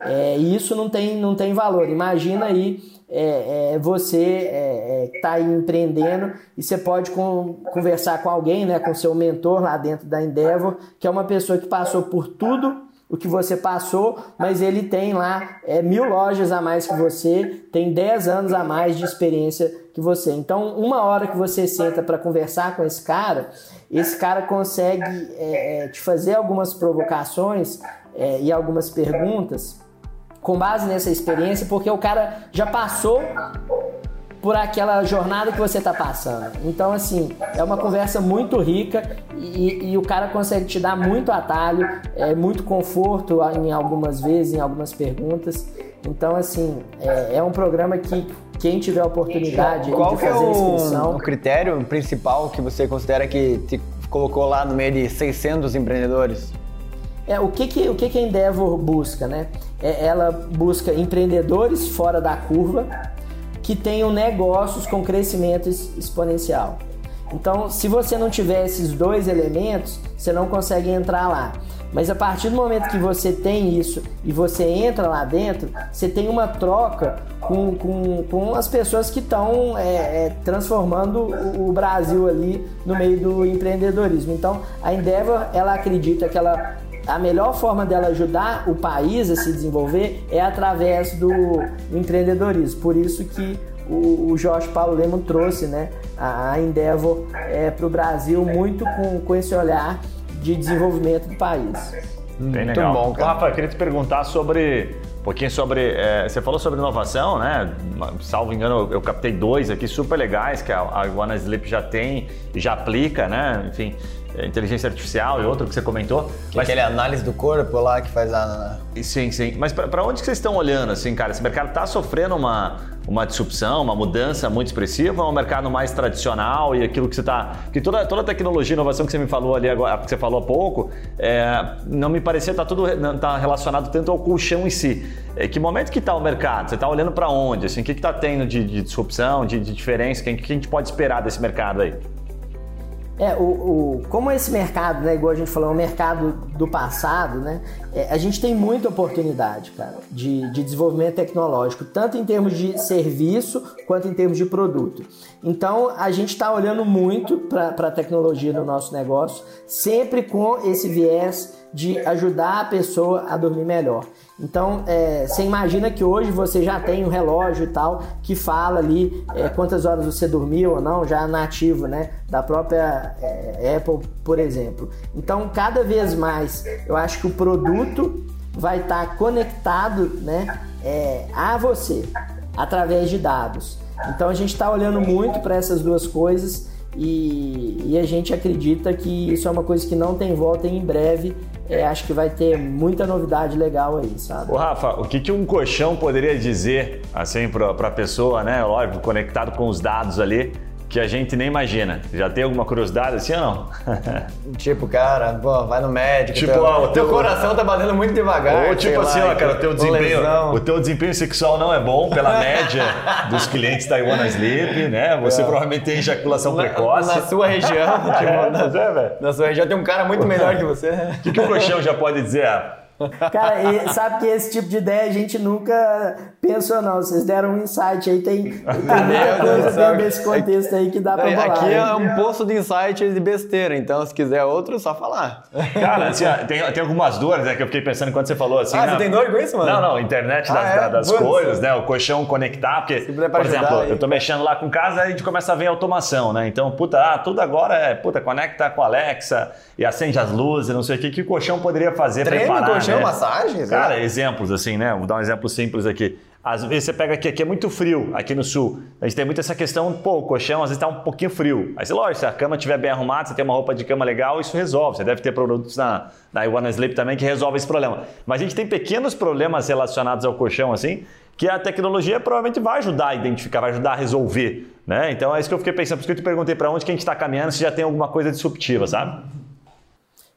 É, e isso não tem, não tem valor. Imagina aí é, é, você é, está é, empreendendo e você pode com, conversar com alguém, né, com seu mentor lá dentro da Endeavor, que é uma pessoa que passou por tudo o que você passou, mas ele tem lá é, mil lojas a mais que você, tem 10 anos a mais de experiência que você. Então, uma hora que você senta para conversar com esse cara, esse cara consegue é, te fazer algumas provocações e algumas perguntas com base nessa experiência, porque o cara já passou por aquela jornada que você está passando. Então, assim, é uma conversa muito rica e, e, o cara consegue te dar muito atalho, é, muito conforto em algumas vezes, em algumas perguntas. Então, assim, é, é um programa que quem tiver a oportunidade Qual de fazer é o, inscrição... o critério principal que você considera que te colocou lá no meio de 600 empreendedores? É, o que, que, o que, que a Endeavor busca, né? É, ela busca empreendedores fora da curva que tenham negócios com crescimento exponencial. Então, se você não tiver esses dois elementos, você não consegue entrar lá. Mas a partir do momento que você tem isso e você entra lá dentro, você tem uma troca com, com, com as pessoas que estão é, é, transformando o Brasil ali no meio do empreendedorismo. Então, a Endeavor, ela acredita que ela a melhor forma dela ajudar o país a se desenvolver é através do, do empreendedorismo. Por isso que o, o Jorge Paulo Lemo trouxe né, a, a Endeavor é, para o Brasil muito com, com esse olhar de desenvolvimento do país. Bem muito legal. bom, cara. Rafa, eu queria te perguntar sobre um pouquinho sobre. É, você falou sobre inovação, né? Salvo engano, eu, eu captei dois aqui super legais que a, a Iguana Sleep já tem e já aplica, né? Enfim. É, inteligência artificial e outro que você comentou. Que mas... Aquele análise do corpo lá que faz a... Sim, sim. Mas para onde que vocês estão olhando, assim, cara? Esse mercado está sofrendo uma, uma disrupção, uma mudança muito expressiva, ou é um mercado mais tradicional e aquilo que você está... Que toda, toda a tecnologia e inovação que você me falou ali agora, que você falou há pouco, é, não me parecia estar tá tudo tá relacionado tanto ao colchão em si. É, que momento que está o mercado? Você está olhando para onde? Assim, o que está tendo de, de disrupção, de, de diferença? O que, que a gente pode esperar desse mercado aí? É, o, o, como esse mercado, né, igual a gente falou, é um mercado do passado, né, é, a gente tem muita oportunidade, cara, de, de desenvolvimento tecnológico, tanto em termos de serviço quanto em termos de produto. Então, a gente está olhando muito para a tecnologia no nosso negócio, sempre com esse viés de ajudar a pessoa a dormir melhor. Então, é, você imagina que hoje você já tem um relógio e tal que fala ali é, quantas horas você dormiu ou não, já nativo, né? Da própria é, Apple, por exemplo. Então, cada vez mais, eu acho que o produto vai estar tá conectado, né? É, a você através de dados. Então, a gente está olhando muito para essas duas coisas e, e, a gente acredita que isso é uma coisa que não tem volta e em breve é, acho que vai ter muita novidade legal aí, sabe? Ô Rafa, o que, que um colchão poderia dizer assim para a pessoa, né? Lógico, conectado com os dados ali que a gente nem imagina. Já tem alguma curiosidade assim ou não? tipo, cara, pô, vai no médico. Tipo, teu, ó, o teu, coração tá batendo muito devagar. Ou tipo assim, lá, ó, cara, o teu desempenho, o teu desempenho sexual não é bom pela média dos clientes da Iwana Sleep, né? Você é. provavelmente tem ejaculação na, precoce. Na sua região, tipo, é, na, é, na, sua região tem um cara muito melhor que você. O que, que o colchão já pode dizer? Cara, e sabe que esse tipo de ideia a gente nunca pensou, não. Vocês deram um insight aí, tem, tem muita coisa dentro desse contexto aí que dá pra falar. Aqui é um poço de insight de besteira, então se quiser outro, só falar. Cara, assim, tem, tem algumas dores né, que eu fiquei pensando enquanto você falou assim. Ah, né? você tem dor com isso, mano? Não, não, internet ah, das, é? das coisas, né? O colchão conectar, porque, por exemplo, aí. eu tô mexendo lá com casa e a gente começa a ver automação, né? Então, puta, ah, tudo agora é, puta, conecta com a Alexa e acende as luzes, não sei o que, que o colchão poderia fazer, Treme preparar, né? massagens? Cara, é. exemplos assim, né? Vou dar um exemplo simples aqui. Às vezes você pega aqui, aqui é muito frio, aqui no sul. A gente tem muito essa questão, pô, o colchão às vezes está um pouquinho frio. Aí, lógico, se a cama estiver bem arrumada, você tem uma roupa de cama legal, isso resolve. Você deve ter produtos na, na Iwana Sleep também que resolvem esse problema. Mas a gente tem pequenos problemas relacionados ao colchão, assim, que a tecnologia provavelmente vai ajudar a identificar, vai ajudar a resolver. Né? Então é isso que eu fiquei pensando. Por isso que eu te perguntei para onde que a gente está caminhando, se já tem alguma coisa disruptiva, sabe?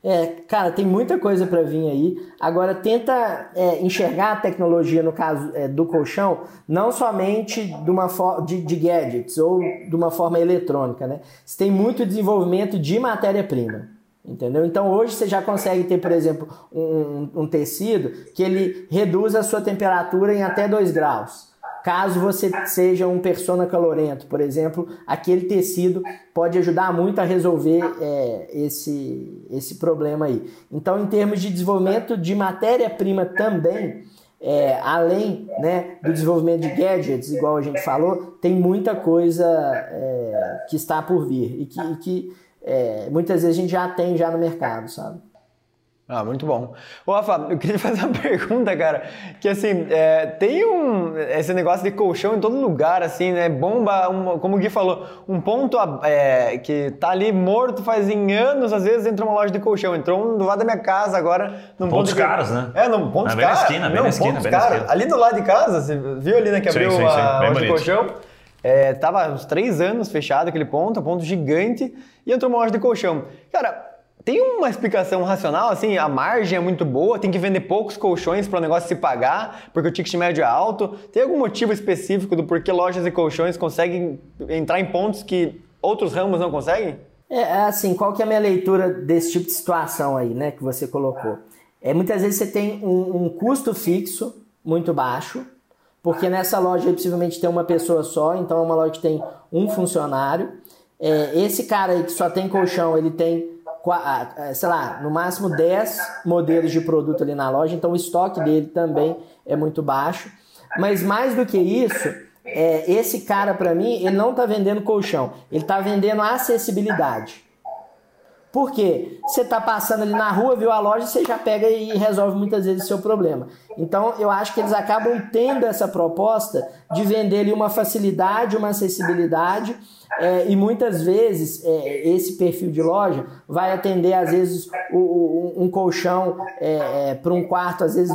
É, cara, tem muita coisa para vir aí. Agora, tenta é, enxergar a tecnologia, no caso é, do colchão, não somente de, uma de, de gadgets ou de uma forma eletrônica, né? Você tem muito desenvolvimento de matéria-prima. Entendeu? Então hoje você já consegue ter, por exemplo, um, um tecido que ele reduz a sua temperatura em até 2 graus. Caso você seja um persona calorento, por exemplo, aquele tecido pode ajudar muito a resolver é, esse, esse problema aí. Então, em termos de desenvolvimento de matéria-prima também, é, além né, do desenvolvimento de gadgets, igual a gente falou, tem muita coisa é, que está por vir e que, e que é, muitas vezes a gente já tem já no mercado, sabe? Ah, muito bom. Ô, Rafa, eu queria fazer uma pergunta, cara. Que assim, é, tem um. Esse negócio de colchão em todo lugar, assim, né? Bomba, um, como o Gui falou, um ponto é, que tá ali morto faz em anos, às vezes entra uma loja de colchão. Entrou um do lado da minha casa agora. Num pontos ponto caros, que... né? É, num pontos caros. Bem na esquina, bem Não, na esquina, bem na esquina. Ali do lado de casa, você viu ali, né, que abriu sim, sim, sim. a loja de colchão? É, tava uns três anos fechado aquele ponto, um ponto gigante, e entrou uma loja de colchão. Cara, tem uma explicação racional, assim, a margem é muito boa, tem que vender poucos colchões para o negócio se pagar, porque o ticket médio é alto. Tem algum motivo específico do porquê lojas e colchões conseguem entrar em pontos que outros ramos não conseguem? É, é, assim, qual que é a minha leitura desse tipo de situação aí, né, que você colocou? É, muitas vezes você tem um, um custo fixo muito baixo, porque nessa loja possivelmente tem uma pessoa só, então é uma loja que tem um funcionário. É, esse cara aí que só tem colchão, ele tem sei lá, no máximo 10 modelos de produto ali na loja, então o estoque dele também é muito baixo. Mas mais do que isso, é, esse cara para mim, ele não está vendendo colchão, ele está vendendo acessibilidade. Por quê? Você está passando ali na rua, viu a loja, você já pega e resolve muitas vezes o seu problema. Então eu acho que eles acabam tendo essa proposta de vender ali uma facilidade, uma acessibilidade. É, e muitas vezes é, esse perfil de loja vai atender às vezes o, o, um colchão é, é para um quarto às vezes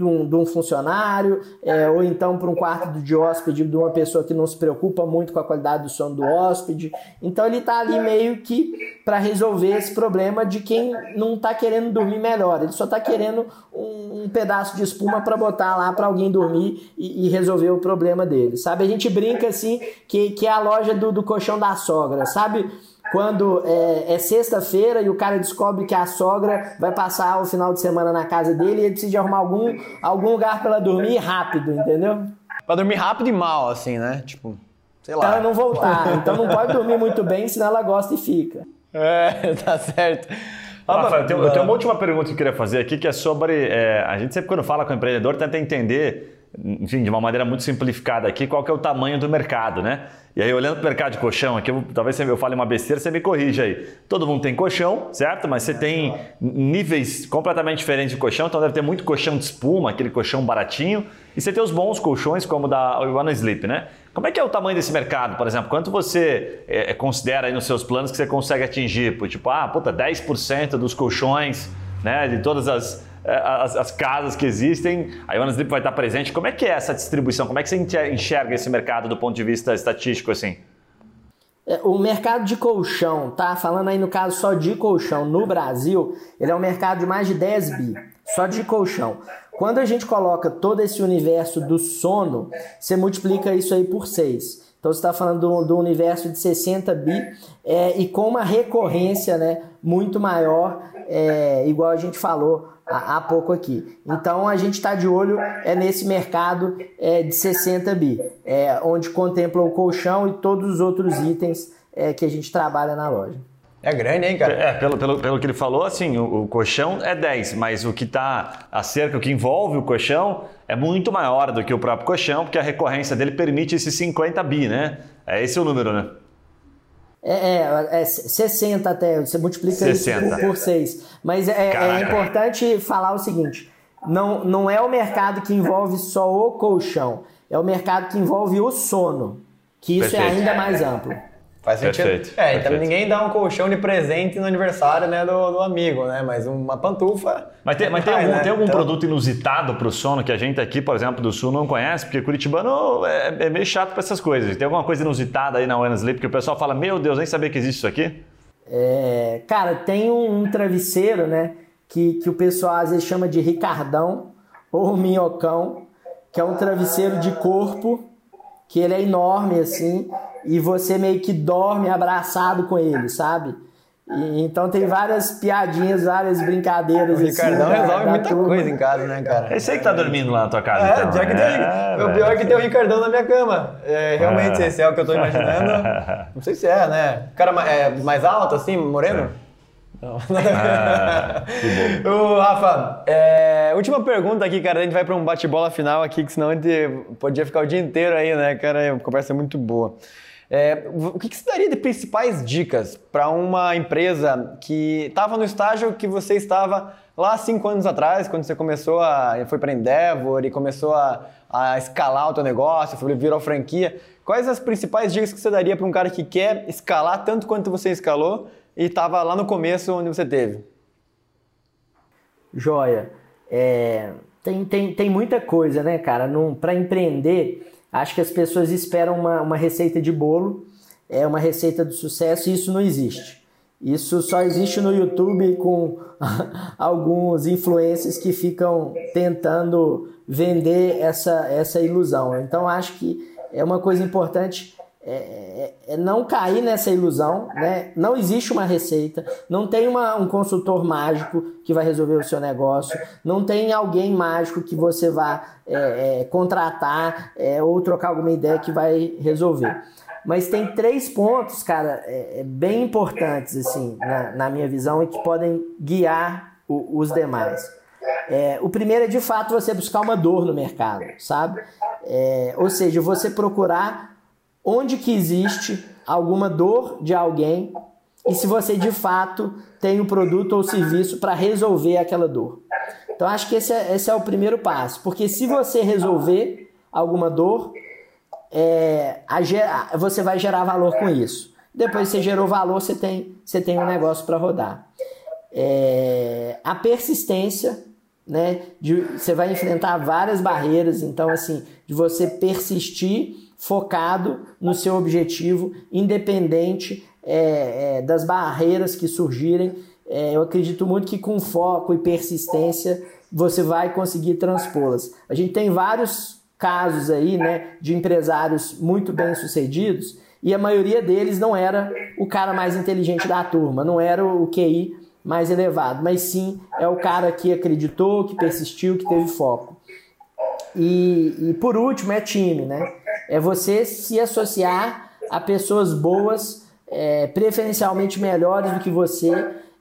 de um, de um funcionário, é, ou então para um quarto de hóspede de uma pessoa que não se preocupa muito com a qualidade do sono do hóspede. Então ele está ali meio que para resolver esse problema de quem não está querendo dormir melhor, ele só está querendo um, um, pedaço de espuma para botar lá para alguém dormir e, e, resolver o problema dele, sabe? A gente brinca assim que, que é a loja do, do colchão da sogra, sabe? quando é, é sexta-feira e o cara descobre que a sogra vai passar o final de semana na casa dele e ele precisa de arrumar algum, algum lugar para ela dormir rápido, entendeu? Pra dormir rápido e mal, assim, né? Tipo, sei lá. Pra ela não voltar. Então não pode dormir muito bem, senão ela gosta e fica. É, tá certo. Rafael, eu, tenho, eu tenho uma última pergunta que eu queria fazer aqui, que é sobre. É, a gente sempre, quando fala com o empreendedor, tenta entender enfim, de uma maneira muito simplificada aqui, qual que é o tamanho do mercado, né? E aí, olhando para o mercado de colchão, aqui eu, talvez eu fale uma besteira, você me corrija aí. Todo mundo tem colchão, certo? Mas você tem níveis completamente diferentes de colchão, então deve ter muito colchão de espuma, aquele colchão baratinho, e você tem os bons colchões, como o da One Sleep, né? Como é que é o tamanho desse mercado, por exemplo? Quanto você é, considera aí nos seus planos que você consegue atingir? Tipo, ah, puta, 10% dos colchões, né? De todas as é, as, as, casas que existem, a Ioana Sleep vai estar presente. Como é que é essa distribuição? Como é que você enxerga esse mercado do ponto de vista estatístico assim? É, o mercado de colchão, tá? Falando aí no caso só de colchão no Brasil, ele é um mercado de mais de 10 bi, só de colchão. Quando a gente coloca todo esse universo do sono, você multiplica isso aí por 6. Então você está falando do, do, universo de 60 bi é, e com uma recorrência né, muito maior, é, igual a gente falou há pouco aqui. Então a gente está de olho é nesse mercado é, de 60 bi, é, onde contempla o colchão e todos os outros itens é, que a gente trabalha na loja. É grande, hein, cara? É, pelo, pelo, pelo que ele falou, assim, o, o colchão é 10, mas o que está a cerca, o que envolve o colchão é muito maior do que o próprio colchão, porque a recorrência dele permite esses 50 bi, né? É esse o número, né? É, é, é 60 até, você multiplica 60. isso por, por 6. Mas é, é, importante falar o seguinte: não, não é o mercado que envolve só o colchão, é o mercado que envolve o sono, que isso é Perfeito. é ainda mais amplo. Faz sentido. Perfeito, é, então ninguém dá um colchão de presente no aniversário né, do, do amigo, né? Mas uma pantufa. Mas tem, mas tem algum, né? tem algum então... produto inusitado para o sono que a gente aqui, por exemplo, do Sul não conhece? Porque Curitibano é, é meio chato para essas coisas. Tem alguma coisa inusitada aí na One Sleep que o pessoal fala: Meu Deus, nem sabia que existe isso aqui? É, cara, tem um, um, travesseiro, né? Que, que o pessoal às vezes chama de Ricardão ou Minhocão, que é um travesseiro de corpo, que ele é enorme assim e você meio que dorme abraçado com ele, sabe? E, então tem várias piadinhas, várias brincadeiras. O Ricardão assim, resolve muita turma. coisa em casa, né, cara? Esse aí que tá dormindo lá na tua casa. É, então, já que né? tem, é, o pior é que tem o Ricardão na minha cama. É, realmente, é. esse é o que eu tô imaginando. Não sei se é, né? O cara é mais alto, assim, moreno? Não. Ah, que bom. O Rafa, é, última pergunta aqui, cara. A gente vai para um bate-bola final aqui, que senão a gente podia ficar o dia inteiro aí, né, cara? A conversa é muito boa. É, o que, que você daria de principais dicas para uma empresa que estava no estágio que você estava lá cinco anos atrás, quando você começou a. foi para Endeavor e começou a, a escalar o teu negócio, virou franquia? Quais as principais dicas que você daria para um cara que quer escalar tanto quanto você escalou e estava lá no começo onde você teve? Joia. É, tem, tem, tem muita coisa, né, cara? Para empreender Acho que as pessoas esperam uma, uma receita de bolo, é uma receita do sucesso e isso não existe. Isso só existe no YouTube com alguns influencers que ficam tentando vender essa, essa ilusão. Então acho que é uma coisa importante é, é, é, não cair nessa ilusão, né? Não existe uma receita, não tem uma, um consultor mágico que vai resolver o seu negócio, não tem alguém mágico que você vá é, é, contratar é, ou trocar alguma ideia que vai resolver. Mas tem três pontos, cara, bem importantes assim na, na, minha visão e que podem guiar o, os demais. o primeiro é de fato você buscar uma dor no mercado, sabe? ou seja, você procurar onde que existe alguma dor de alguém e se você de fato tem um produto ou serviço para resolver aquela dor. Então acho que esse é, esse é o primeiro passo, porque se você resolver alguma dor, é, a, você vai gerar valor com isso. Depois que você gerou valor, você tem, você tem um negócio para rodar. É, a persistência, né? De, você vai enfrentar várias barreiras, então assim, de você persistir focado no seu objetivo, independente é, é, das barreiras que surgirem. É, eu acredito muito que com foco e persistência você vai conseguir transpô-las. A gente tem vários casos aí, né, de empresários muito bem sucedidos e a maioria deles não era o cara mais inteligente da turma, não era o QI mais elevado, mas sim é o cara que acreditou, que persistiu, que teve foco. E, e por último é time, né? É você se associar a pessoas boas, é, preferencialmente melhores do que você,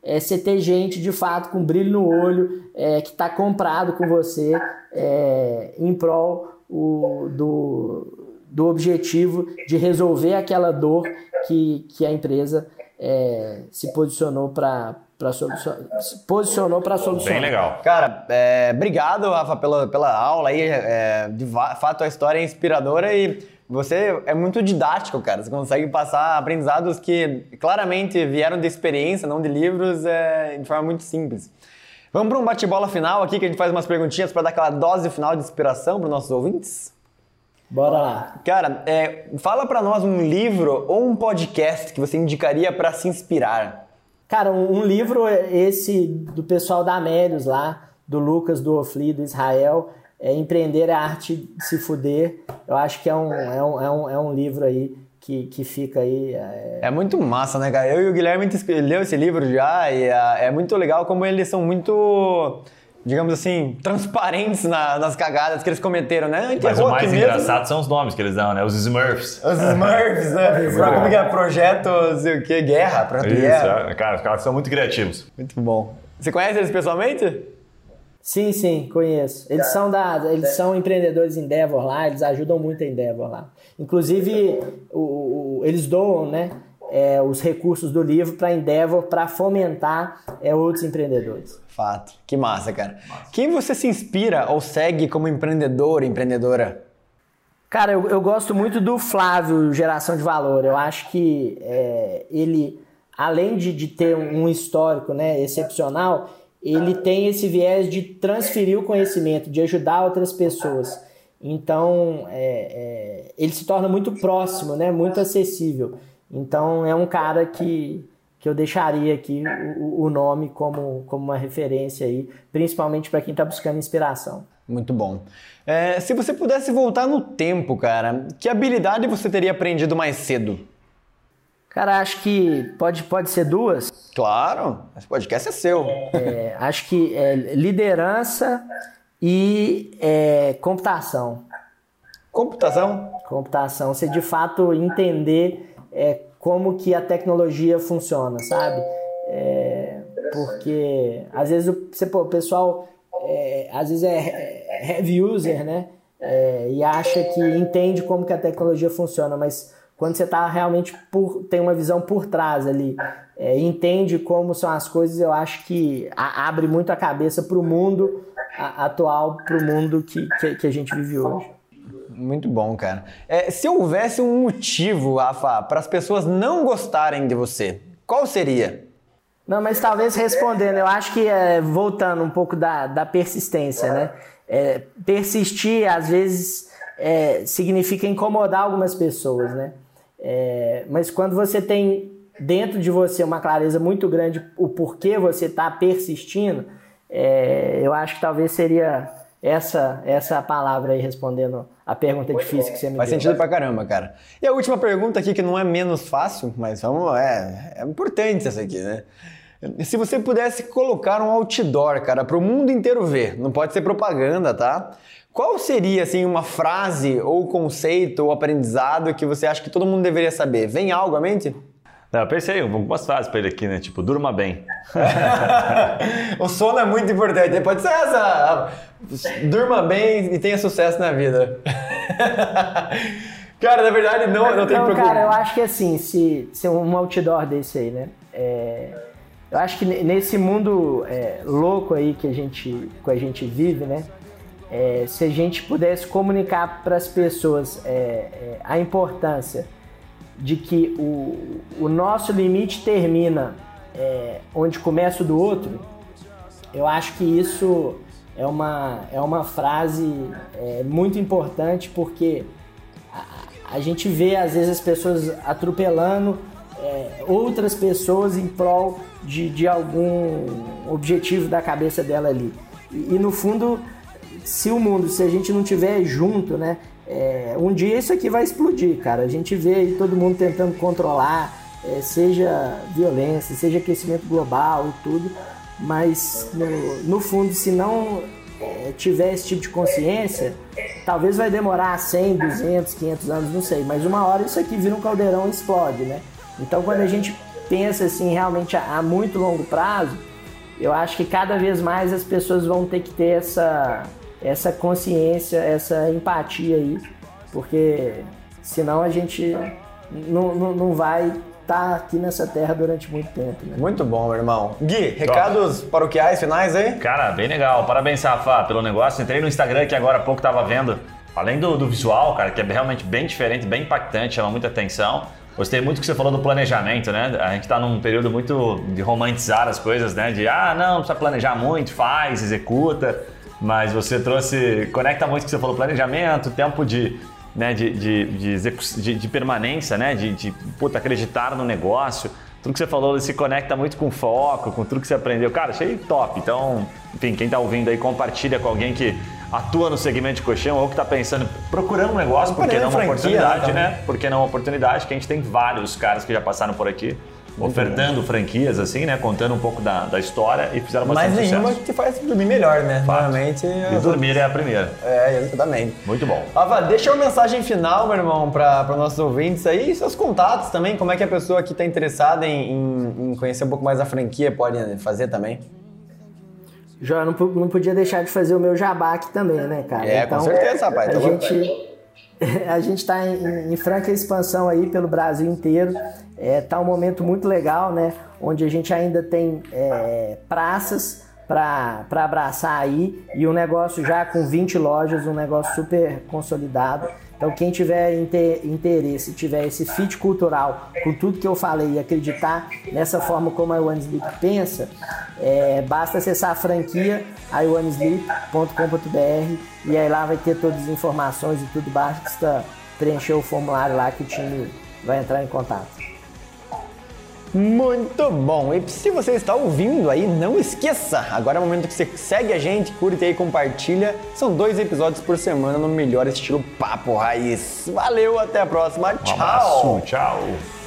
é, você ter gente de fato com brilho no olho, é, que está comprado com você é, em prol o, do, do objetivo de resolver aquela dor que, que a empresa é, se posicionou para para solucionar. Posicionou para solucionar. Bem legal. Cara, é, obrigado, Rafa, pela, pela aula aí. É, de fato, a história é inspiradora e você é muito didático, cara. Você consegue passar aprendizados que claramente vieram de experiência, não de livros, é, de forma muito simples. Vamos para um bate-bola final aqui, que a gente faz umas perguntinhas para dar aquela dose final de inspiração para os nossos ouvintes? Bora lá. Cara, é, fala para nós um livro ou um podcast que você indicaria para se inspirar. Cara, um, livro esse do pessoal da Amélios lá, do Lucas, do Ofli, do Israel, é Empreender a Arte de Se Fuder. Eu acho que é um, é um, é um, é um livro aí que, que fica aí. É... é... muito massa, né, cara? Eu e o Guilherme leu esse livro já e é, é muito legal como eles são muito digamos assim, transparentes na, nas cagadas que eles cometeram, né? Mas o mais engraçado são os nomes que eles dão, né? Os Smurfs. Os Smurfs, né? Pra, como que é? Projeto, sei o quê, guerra, projeto Isso, guerra. É. Cara, os caras são muito criativos. Muito bom. Você conhece eles pessoalmente? Sim, sim, conheço. Eles tá. são da, eles são empreendedores Endeavor lá, eles ajudam muito a Endeavor lá. Inclusive, o, o eles doam, né? É, os recursos do livro para Endeavor para fomentar é, outros empreendedores. Fato. Que massa, cara. Massa. Quem você se inspira ou segue como empreendedor, empreendedora? Cara, eu, eu gosto muito do Flávio, Geração de Valor. Eu acho que é, ele, além de, de ter um histórico né, excepcional, ele tem esse viés de transferir o conhecimento, de ajudar outras pessoas. Então, é, é, ele se torna muito próximo, né? muito acessível. Então, é um cara que, que eu deixaria aqui o, o nome como, como uma referência aí, principalmente para quem está buscando inspiração. Muito bom. É, se você pudesse voltar no tempo, cara, que habilidade você teria aprendido mais cedo? Cara, acho que pode, pode ser duas. Claro, esse podcast é seu. É, acho que é liderança e é, computação. Computação? Computação. Você de fato entender é, como que a tecnologia funciona, sabe? É, porque às vezes o, você, pô, o pessoal é, às vezes é heavy user, né? É, e acha que entende como que a tecnologia funciona, mas quando você está realmente por, tem uma visão por trás ali, é, entende como são as coisas, eu acho que a, abre muito a cabeça para o mundo a, atual, para o mundo que, que, que, a gente vive hoje. Muito bom, cara. É, se houvesse um motivo, Rafa, para as pessoas não gostarem de você, qual seria? Não, mas talvez respondendo, eu acho que é, voltando um pouco da, da persistência, né? É, persistir, às vezes, é, significa incomodar algumas pessoas, né? É, mas quando você tem dentro de você uma clareza muito grande o porquê você está persistindo, é, eu acho que talvez seria essa essa palavra aí respondendo a pergunta difícil que você me Faz deu. sentido pra caramba, cara. E a última pergunta aqui, que não é menos fácil, mas vamos, é, é importante essa aqui, né? Se você pudesse colocar um outdoor, cara, para o mundo inteiro ver, não pode ser propaganda, tá? Qual seria assim uma frase ou conceito ou aprendizado que você acha que todo mundo deveria saber? Vem algo à mente? Não, eu pensei algumas frases para ele aqui, né? Tipo, durma bem. o sono é muito importante. Pode ser essa. Durma bem e tenha sucesso na vida. cara, na verdade, não, não tem problema. Cara, eu acho que assim, se, se um outdoor desse aí, né? É, eu acho que nesse mundo é, louco aí que a gente, que a gente vive, né? É, se a gente pudesse comunicar para as pessoas é, é, a importância de que o, o nosso limite termina é, onde começa o do outro, eu acho que isso é uma, é uma frase é, muito importante porque a, a, gente vê às vezes as pessoas atropelando é, outras pessoas em prol de, de algum objetivo da cabeça dela ali. E, e no fundo, se o mundo, se a gente não tiver junto, né? É, um dia isso aqui vai explodir, cara. A gente vê aí todo mundo tentando controlar, é, seja violência, seja aquecimento global e tudo, mas no, no fundo, se não é, tiver esse tipo de consciência, talvez vai demorar 100, 200, 500 anos, não sei, mas uma hora isso aqui vira um caldeirão e explode, né? Então, quando a gente pensa assim realmente a, a muito longo prazo, eu acho que cada vez mais as pessoas vão ter que ter essa, essa consciência, essa empatia aí, porque senão a gente não, não, não vai estar tá aqui nessa terra durante muito tempo. Né? Muito bom, meu irmão. Gui, recados Top. paroquiais finais aí? Cara, bem legal. Parabéns, Rafa, pelo negócio. Entrei no Instagram que agora há pouco tava vendo. Além do, do visual, cara, que é realmente bem diferente, bem impactante, chama muita atenção. Gostei muito que você falou do planejamento, né? A gente está num período muito de romantizar as coisas, né? De, ah, não, precisa planejar muito, faz, executa. Mas você trouxe, conecta muito o que você falou, planejamento, tempo de, né, de, de, de, de, de permanência, né? De, de puta, acreditar no negócio. Tudo que você falou se conecta muito com foco, com tudo que você aprendeu. Cara, achei top. Então, enfim, quem está ouvindo aí, compartilha com alguém que atua no segmento de colchão ou que está pensando, procurando um negócio, porque não uma oportunidade, né? né? Porque não uma oportunidade, que a gente tem vários caras que já passaram por aqui ofertando franquias, assim, né? Contando um pouco da, da história e fizeram bastante Mas nenhuma sucesso. que faz dormir melhor, né? Fato. Normalmente... E dormir é a primeira. É, exatamente. Muito bom. Ava, deixa uma mensagem final, meu irmão, para nossos ouvintes aí, seus contatos também, como é que a pessoa que está interessada em, em, em conhecer um pouco mais a franquia pode fazer também? João, não, não podia deixar de fazer o meu jabá aqui também, né, cara? É, então, com certeza, rapaz. A tá gente, a gente está em, em, franca expansão aí pelo Brasil inteiro. É, tá um momento muito legal, né? Onde a gente ainda tem é, praças para abraçar aí e um negócio já com 20 lojas, um negócio super consolidado. Então, quem tiver interesse, tiver esse fit cultural com tudo que eu falei e acreditar nessa forma como a One Sleep pensa, é, basta acessar a franquia ionesleep.com.br e aí lá vai ter todas as informações e tudo, basta preencher o formulário lá que o time vai entrar em contato. Muito bom! E se você está ouvindo aí, não esqueça! Agora é o momento que você segue a gente, curte e compartilha. São dois episódios por semana no melhor estilo Papo Raiz. Valeu, até a próxima. Um tchau! Abraço, tchau!